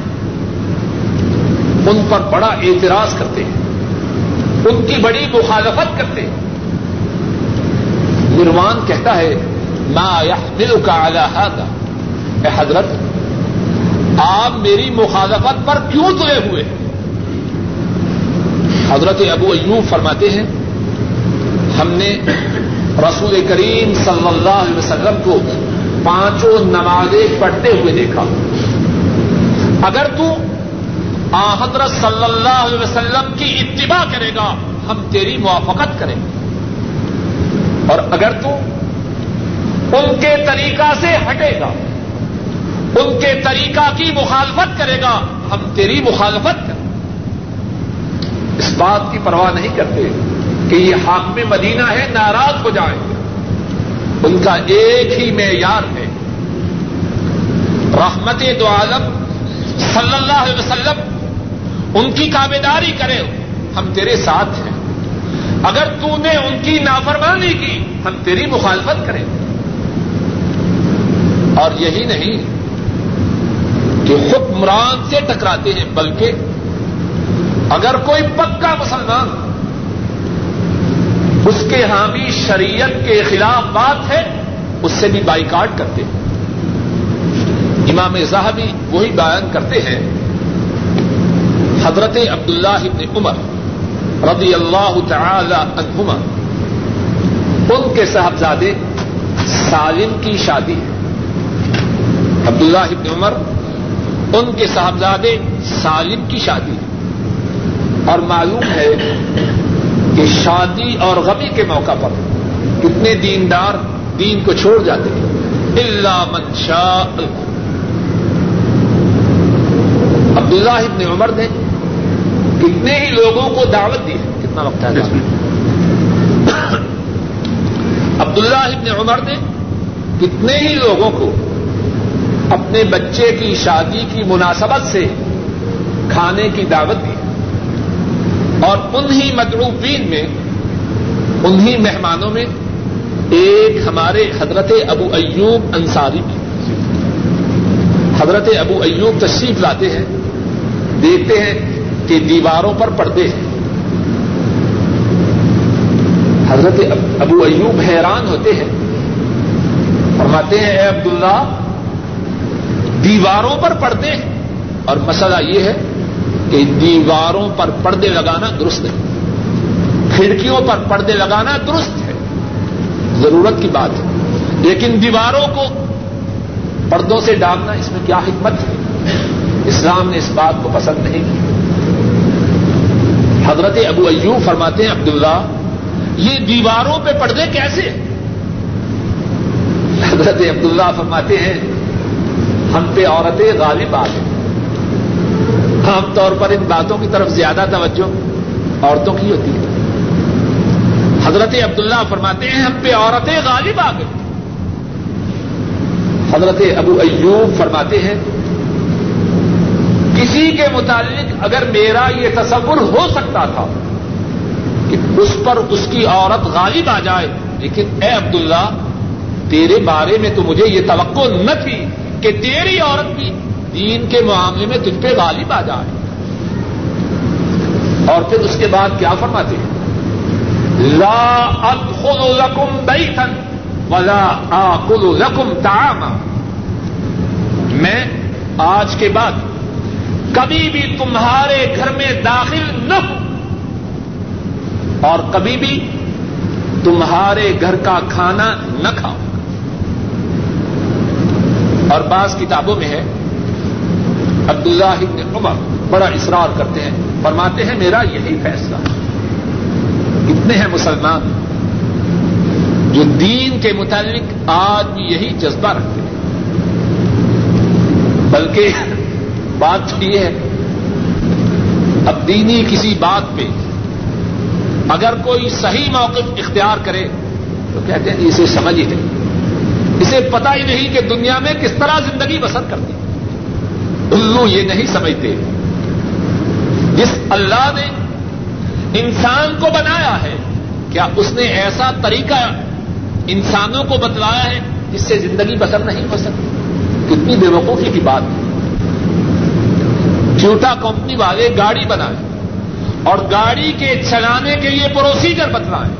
ان پر بڑا اعتراض کرتے ہیں۔ ان کی بڑی مخالفت کرتے ہیں۔ مروان کہتا ہے، ما يحملك على هذا اے حضرت، آپ میری مخالفت پر کیوں تلے ہوئے ہیں؟ حضرت ابو ایوب فرماتے ہیں، ہم نے رسول کریم صلی اللہ علیہ وسلم کو پانچوں نمازیں پڑھتے ہوئے دیکھا۔ اگر تو آ حضرت صلی اللہ علیہ وسلم کی اتباع کرے گا، ہم تیری موافقت کریں۔ گے اور اگر تو ان کے طریقہ سے ہٹے گا، ان کے طریقہ کی مخالفت کرے گا، ہم تیری مخالفت کریں۔ اس بات کی پرواہ نہیں کرتے کہ یہ حاکم مدینہ ہے، ناراض ہو جائیں۔ گے ان کا ایک ہی معیار ہے۔ رحمت دو عالم صلی اللہ علیہ وسلم ان کی کابیداری کرے۔ ہم تیرے ساتھ ہیں۔ اگر تو نے ان کی نافرمانی کی، ہم تیری مخالفت کریں۔ اور یہی نہیں کہ حکمران سے ٹکراتے ہیں، بلکہ اگر کوئی پکا مسلمان اس کے ہاں حامی شریعت کے خلاف بات ہے، اس سے بھی بائیکاٹ کرتے ہیں۔ امام زاہبی وہی بیان کرتے ہیں۔ حضرت عبداللہ ابن عمر رضی اللہ تعالی عنہما، ان کے صاحبزادے سالم کی شادی ہے۔ عبداللہ ابن عمر، ان کے صاحبزادے سالم کی شادی ہے۔ اور معلوم ہے کہ شادی اور غمی کے موقع پر کتنے دیندار دین کو چھوڑ جاتے ہیں۔ اللہ۔ منشا عبداللہ ابن عمر نے کتنے ہی لوگوں کو دعوت دی ہے۔ کتنا وقت ہے۔ عبداللہ ابن عمر نے کتنے ہی لوگوں کو اپنے بچے کی شادی کی مناسبت سے کھانے کی دعوت دی اور انہی مدعوبین میں، انہی مہمانوں میں ایک ہمارے حضرت ابو ایوب انصاری بھی حضرت ابو ایوب تشریف لاتے ہیں، دیکھتے ہیں کہ دیواروں پر پردے ہیں۔ حضرت ابو ایوب حیران ہوتے ہیں، فرماتے ہیں، اے عبداللہ، دیواروں پر پردے ہیں۔ اور مسئلہ یہ ہے کہ دیواروں پر پردے لگانا درست ہے۔ کھڑکیوں پر پردے لگانا درست ہے۔ ضرورت کی بات ہے۔ لیکن دیواروں کو پردوں سے ڈالنا اس میں کیا حکمت ہے؟ اسلام نے اس بات کو پسند نہیں کی حضرت ابو ایوب فرماتے ہیں، عبداللہ، یہ دیواروں پہ پردے کیسے حضرت عبداللہ فرماتے ہیں، ہم پہ عورتیں غالب آ گئے۔ عام طور پر ان باتوں کی طرف زیادہ توجہ عورتوں کی ہوتی ہے۔ حضرت عبداللہ فرماتے ہیں، ہم پہ عورتیں غالب آ گئی حضرت ابو ایوب فرماتے ہیں، کسی کے متعلق اگر میرا یہ تصور ہو سکتا تھا کہ اس پر اس کی عورت غالب آ جائے، لیکن اے عبداللہ، تیرے بارے میں تو مجھے یہ توقع نہ تھی کہ تیری عورت بھی دین کے معاملے میں تجھ پہ غالب آ جائے۔ اور پھر اس کے بعد کیا فرماتے ہیں؟ لا ادخل لکم بیتن ولا آکل لکم تعاما میں آج کے بعد کبھی بھی تمہارے گھر میں داخل نہ ہوں۔ اور کبھی بھی تمہارے گھر کا کھانا نہ کھاؤ اور بعض کتابوں میں ہے عبداللہ ابن عمر بڑا اصرار کرتے ہیں، فرماتے ہیں، میرا یہی فیصلہ کتنے ہیں مسلمان جو دین کے متعلق آج بھی یہی جذبہ رکھتے ہیں۔ بلکہ بات یہ ہے، اب دینی کسی بات پہ اگر کوئی صحیح موقف اختیار کرے تو کہتے ہیں جی، اسے سمجھ ہی نہیں۔ اسے پتا ہی نہیں کہ دنیا میں کس طرح زندگی بسر کرتی الو یہ نہیں سمجھتے۔ جس اللہ نے انسان کو بنایا ہے، کیا اس نے ایسا طریقہ انسانوں کو بتلایا ہے جس سے زندگی بسر نہیں ہو سکتی؟ کتنی بے وقوفی کی بات۔ ہے ٹیوٹا کمپنی والے گاڑی بنائے اور گاڑی کے چلانے کے لیے پروسیجر بتلائیں۔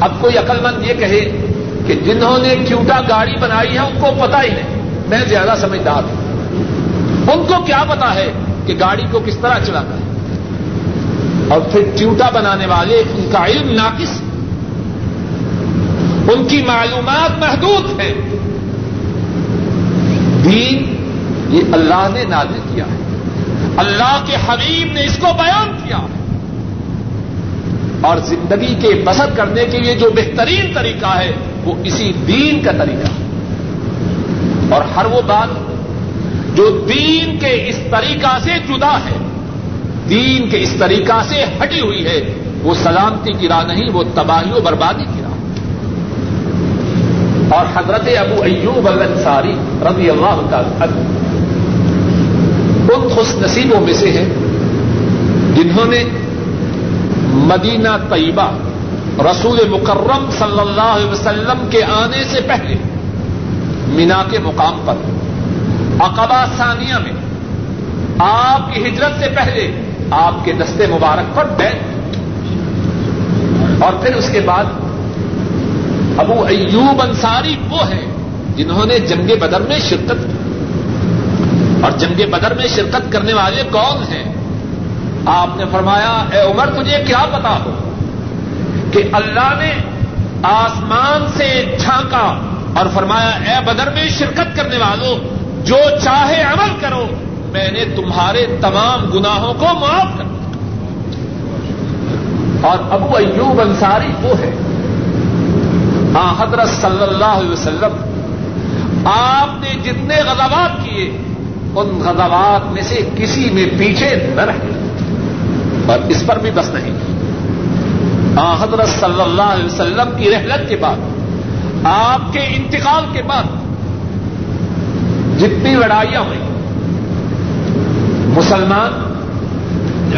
اب کوئی عقل مند یہ کہے کہ جنہوں نے ٹیوٹا گاڑی بنائی ہے، ان کو پتا ہی نہیں۔ میں زیادہ سمجھدار ہوں۔ ان کو کیا پتا ہے کہ گاڑی کو کس طرح چلانا ہے؟ اور پھر ٹیوٹا بنانے والے ان کا علم ناقص ان کی معلومات محدود ہیں۔ دین یہ اللہ نے نازل کیا ہے۔ اللہ کے حبیب نے اس کو بیان کیا ہے۔ اور زندگی کے بسر کرنے کے لیے جو بہترین طریقہ ہے، وہ اسی دین کا طریقہ ہے۔ اور ہر وہ بات جو دین کے اس طریقہ سے جدا ہے، دین کے اس طریقہ سے ہٹی ہوئی ہے، وہ سلامتی کی راہ نہیں، وہ تباہی و بربادی کی راہ۔ اور حضرت ابو ایوب الانصاری رضی اللہ تعالی ان خوش نصیبوں میں سے ہیں، جنہوں نے مدینہ طیبہ، رسول مکرم صلی اللہ علیہ وسلم کے آنے سے پہلے مینا کے مقام پر عقبہ ثانیہ میں آپ کی ہجرت سے پہلے آپ کے دستے مبارک پر بیٹھ اور پھر اس کے بعد ابو ایوب انصاری وہ ہیں جنہوں نے جنگ بدر میں شرکت کی۔ اور جنگ بدر میں شرکت کرنے والے کون ہیں؟ آپ نے فرمایا، اے عمر، تجھے کیا پتا ہو کہ اللہ نے آسمان سے جھانکا اور فرمایا، اے بدر میں شرکت کرنے والوں جو چاہے عمل کرو، میں نے تمہارے تمام گناہوں کو معاف کر دیا۔ اور ابو ایوب انصاری وہ ہے۔ ہاں حضرت صلی اللہ علیہ وسلم، آپ نے جتنے غزوات کیے، ان غزوات میں سے کسی میں پیچھے نہ رہے۔ اور اس پر بھی بس نہیں۔ ہاں حضرت صلی اللہ علیہ وسلم کی رحلت کے بعد، آپ کے انتقال کے بعد جتنی لڑائیاں ہوئی، مسلمان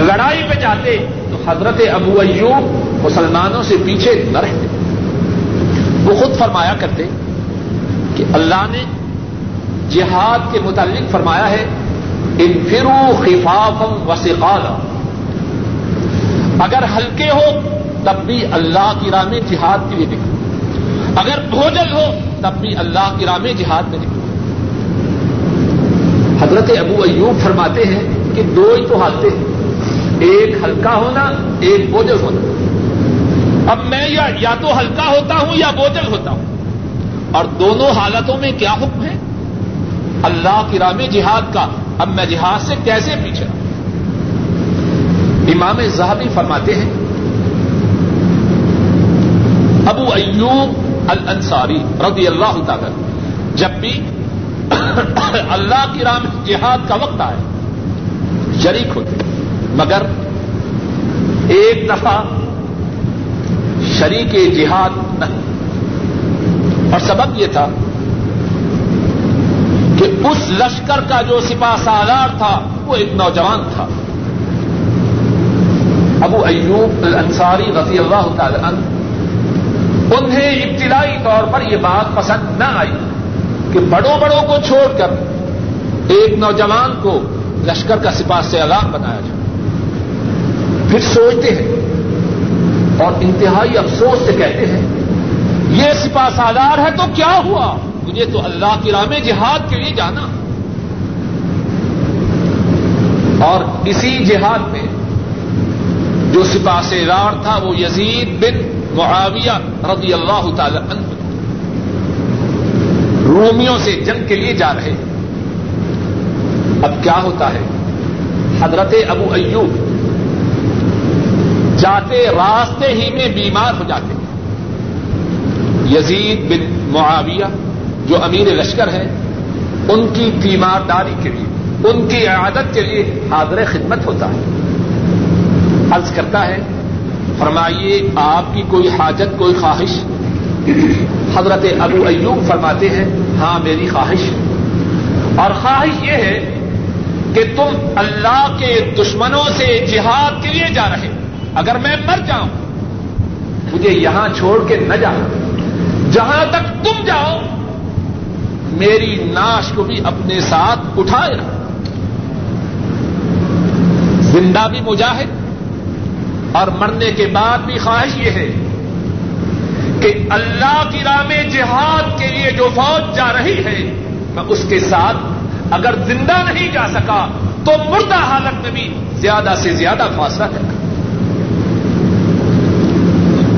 لڑائی پہ جاتے تو حضرت ابو ایوب مسلمانوں سے پیچھے نہ رہتے۔ وہ خود فرمایا کرتے کہ اللہ نے جہاد کے متعلق فرمایا ہے ان فرو خفافم وسیقال اگر ہلکے ہو تب بھی اللہ کی راہ میں جہاد کے لیے نکلو۔ اگر بھوجل ہو تب بھی اللہ کی راہ میں جہاد میں نکلو۔ حضرت ابو ایوب فرماتے ہیں کہ دو ہی تو حالتیں ہیں۔ ایک ہلکا ہونا، ایک بوجھل ہونا۔ اب میں یا یا تو ہلکا ہوتا ہوں یا بوجھل ہوتا ہوں۔ اور دونوں حالتوں میں کیا حکم ہے؟ اللہ کی رام جہاد کا۔ اب میں جہاد سے کیسے پیچھے امام زہبی فرماتے ہیں، ابو ایوب الانصاری رضی اللہ تعالی جب بھی (coughs) اللہ کی رام جہاد کا وقت آئے شریک ہوتے۔ مگر ایک دفعہ شریک جہاد نہ اور سبب یہ تھا کہ اس لشکر کا جو سپاہ سالار تھا، وہ ایک نوجوان تھا۔ ابو ایوب الانصاری رضی اللہ تعالی عنہ، انہیں ابتدائی طور پر یہ بات پسند نہ آئی۔ کہ بڑوں بڑوں کو چھوڑ کر ایک نوجوان کو لشکر کا سپاہ سے علام بنایا جائے۔ پھر سوچتے ہیں اور انتہائی افسوس سے کہتے ہیں، یہ سپاہ سالار ہے تو کیا ہوا؟ مجھے تو اللہ کی راہ میں جہاد کے لیے جانا۔ اور اسی جہاد میں جو سپاہ سالار تھا وہ یزید بن معاویہ رضی اللہ تعالی عنہ رومیوں سے جنگ کے لیے جا رہے ہیں۔ اب کیا ہوتا ہے؟ حضرت ابو ایوب جاتے راستے ہی میں بیمار ہو جاتے ہیں۔ یزید بن معاویہ جو امیر لشکر ہے ان کی تیمارداری کے لیے، ان کی عادت کے لیے حاضر خدمت ہوتا ہے۔ عرض کرتا ہے، فرمائیے آپ کی کوئی حاجت، کوئی خواہش؟ حضرت ابو ایوب فرماتے ہیں ہاں میری خواہش اور خواہش یہ ہے کہ تم اللہ کے دشمنوں سے جہاد کے لیے جا رہے اگر میں مر جاؤں، مجھے یہاں چھوڑ کے نہ جاؤ جہاں تک تم جاؤ، میری ناش کو بھی اپنے ساتھ اٹھائے رہا زندہ بھی مجاہد، اور مرنے کے بعد بھی خواہش یہ ہے کہ اللہ کی راہ میں جہاد کے لیے جو فوج جا رہی ہے، میں اس کے ساتھ اگر زندہ نہیں جا سکا تو مردہ حالت میں بھی زیادہ سے زیادہ فاصلہ کرنا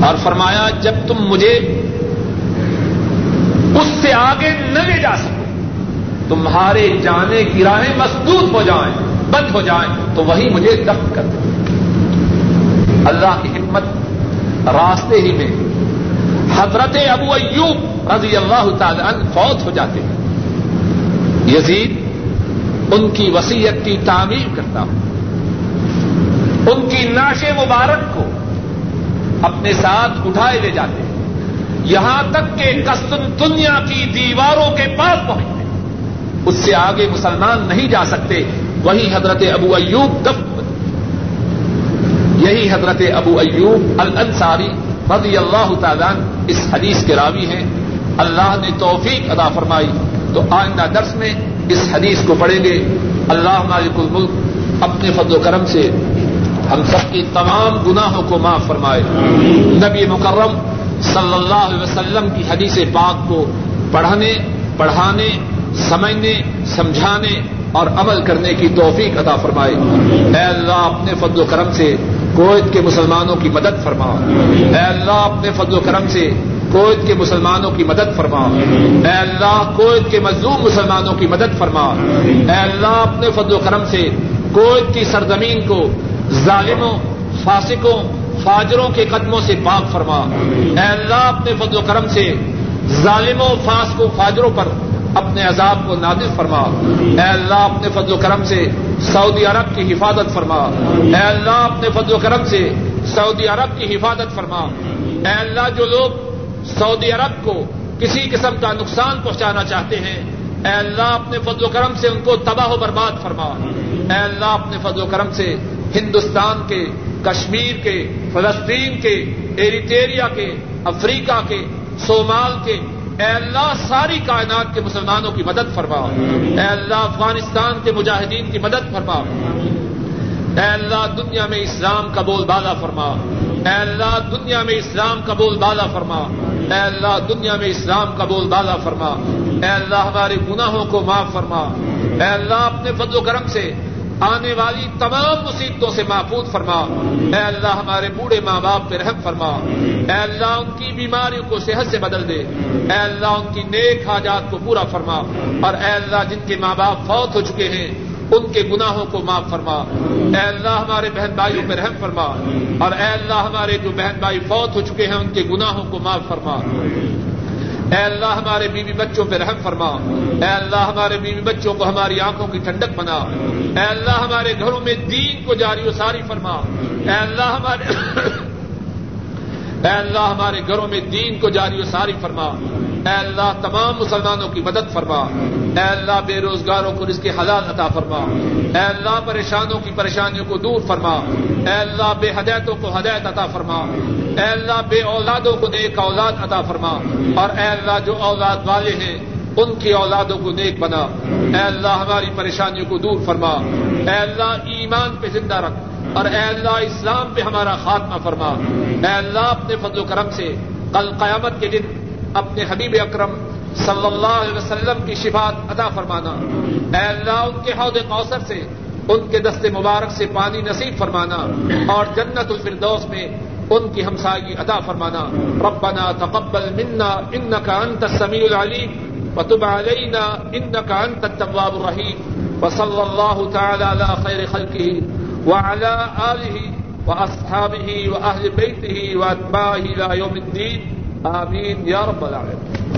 اور فرمایا، جب تم مجھے اس سے آگے نہ لے جا سکو، تمہارے جانے کی راہیں مسدود ہو جائیں، بند ہو جائیں، تو وہی مجھے دفن کر دیں اللہ کی حکمت راستے ہی میں حضرت ابو ایوب رضی اللہ تعالی عنہ فوت ہو جاتے ہیں۔ یزید ان کی وسیعت کی تعمیر کرتا ہوں۔ ان کی ناش مبارک کو اپنے ساتھ اٹھائے لے جاتے ہیں۔ یہاں تک کہ کسن دنیا کی دیواروں کے پاس پہنچتے اس سے آگے مسلمان نہیں جا سکتے۔ وہی حضرت ابو ایوب دفن یہی حضرت ابو ایوب الانصاری رضی اللہ تعالیٰ اس حدیث کے راوی ہیں۔ اللہ نے توفیق ادا فرمائی۔ تو آئندہ درس میں اس حدیث کو پڑھیں گے۔ اللہ مالک الملک اپنے فضل و کرم سے ہم سب کی تمام گناہوں کو معاف فرمائے۔ نبی مکرم صلی اللہ علیہ وسلم کی حدیث پاک کو پڑھنے پڑھانے سمجھنے سمجھانے اور عمل کرنے کی توفیق عطا فرمائے۔ اے اللہ اپنے فضل و کرم سے کویت کے مسلمانوں کی مدد فرما اے اللہ، اپنے فضل و کرم سے کویت کے مسلمانوں کی مدد فرما اے اللہ کویت کے مظلوم مسلمانوں کی مدد فرما اے اللہ، اپنے فضل و کرم سے کویت کی سرزمین کو ظالموں، فاسقوں، فاجروں کے قدموں سے پاک فرما اے اللہ، اپنے فضل و کرم سے ظالموں، فاسقوں، فاجروں پر اپنے عذاب کو نادر فرما۔ اے اللہ، اپنے فضل و کرم سے سعودی عرب کی حفاظت فرما۔ اے اللہ، اپنے فضل و کرم سے سعودی عرب کی حفاظت فرما۔ اے اللہ، جو لوگ سعودی عرب کو کسی قسم کا نقصان پہنچانا چاہتے ہیں، اے اللہ، اپنے فضل و کرم سے ان کو تباہ و برباد فرما۔ اے اللہ، اپنے فضل و کرم سے ہندوستان کے، کشمیر کے، فلسطین کے، ایریٹیریا کے، افریقہ کے، صومال کے اے اللہ ساری کائنات کے مسلمانوں کی مدد فرما۔ اے اللہ افغانستان کے مجاہدین کی مدد فرما۔ اے اللہ دنیا میں اسلام کا بول بالا فرما۔ اے اللہ دنیا میں اسلام کا بول بالا فرما۔ اے اللہ دنیا میں اسلام کا بول بالا فرما۔ اے اللہ ہمارے گناہوں کو معاف فرما۔ اے اللہ اپنے فضل و کرم سے آنے والی تمام مصیبتوں سے محفوظ فرما۔ اے اللہ، ہمارے بوڑھے ماں باپ پہ رحم فرما۔ اے اللہ، ان کی بیماریوں کو صحت سے بدل دے۔ اے اللہ، ان کی نیک حاجات کو پورا فرما۔ اور اے اللہ، جن کے ماں باپ فوت ہو چکے ہیں، ان کے گناہوں کو معاف فرما۔ اے اللہ، ہمارے بہن بھائیوں پہ رحم فرما۔ اور اے اللہ، ہمارے جو بہن بھائی فوت ہو چکے ہیں، ان کے گناہوں کو معاف فرما۔ اے اللہ ہمارے بیوی بچوں پہ رحم فرما۔ اے اللہ ہمارے بیوی بچوں کو ہماری آنکھوں کی ٹھنڈک بنا۔ اے اللہ ہمارے گھروں میں دین کو جاری و ساری فرما۔ اے اللہ ہمارے اے اللہ ہمارے گھروں میں دین کو جاری و ساری فرما۔ اے اللہ تمام مسلمانوں کی مدد فرما۔ اے اللہ بے روزگاروں کو اس کے حلال عطا فرما۔ اے اللہ پریشانوں کی پریشانیوں کو دور فرما۔ اے اللہ بے ہدایتوں کو ہدایت عطا فرما۔ اے اللہ بے اولادوں کو نیک اولاد عطا فرما۔ اور اے اللہ جو اولاد والے ہیں، ان کی اولادوں کو نیک بنا۔ اے اللہ ہماری پریشانیوں کو دور فرما۔ اے اللہ ایمان پہ زندہ رکھ۔ اور اے اللہ، اسلام پہ ہمارا خاتمہ فرما۔ اے اللہ، اپنے فضل و کرم سے کل قیامت کے دن اپنے حبیب اکرم صلی اللہ علیہ وسلم کی شفات ادا فرمانا۔ اے اللہ، ان کے حوض کوثر سے، ان کے دست مبارک سے پانی نصیب فرمانا۔ اور جنت الفردوس میں ان کی ہمسائی ادا فرمانا۔ ربنا تقبل منا انك انت السميع العليم وتب علينا انك انت التواب الرحيم وصلى الله تعالى على خير خلقه وعلى آله وأصحابه وأهل بيته وأتباعه إلى يوم الدين. آمين. يا رب العالمين.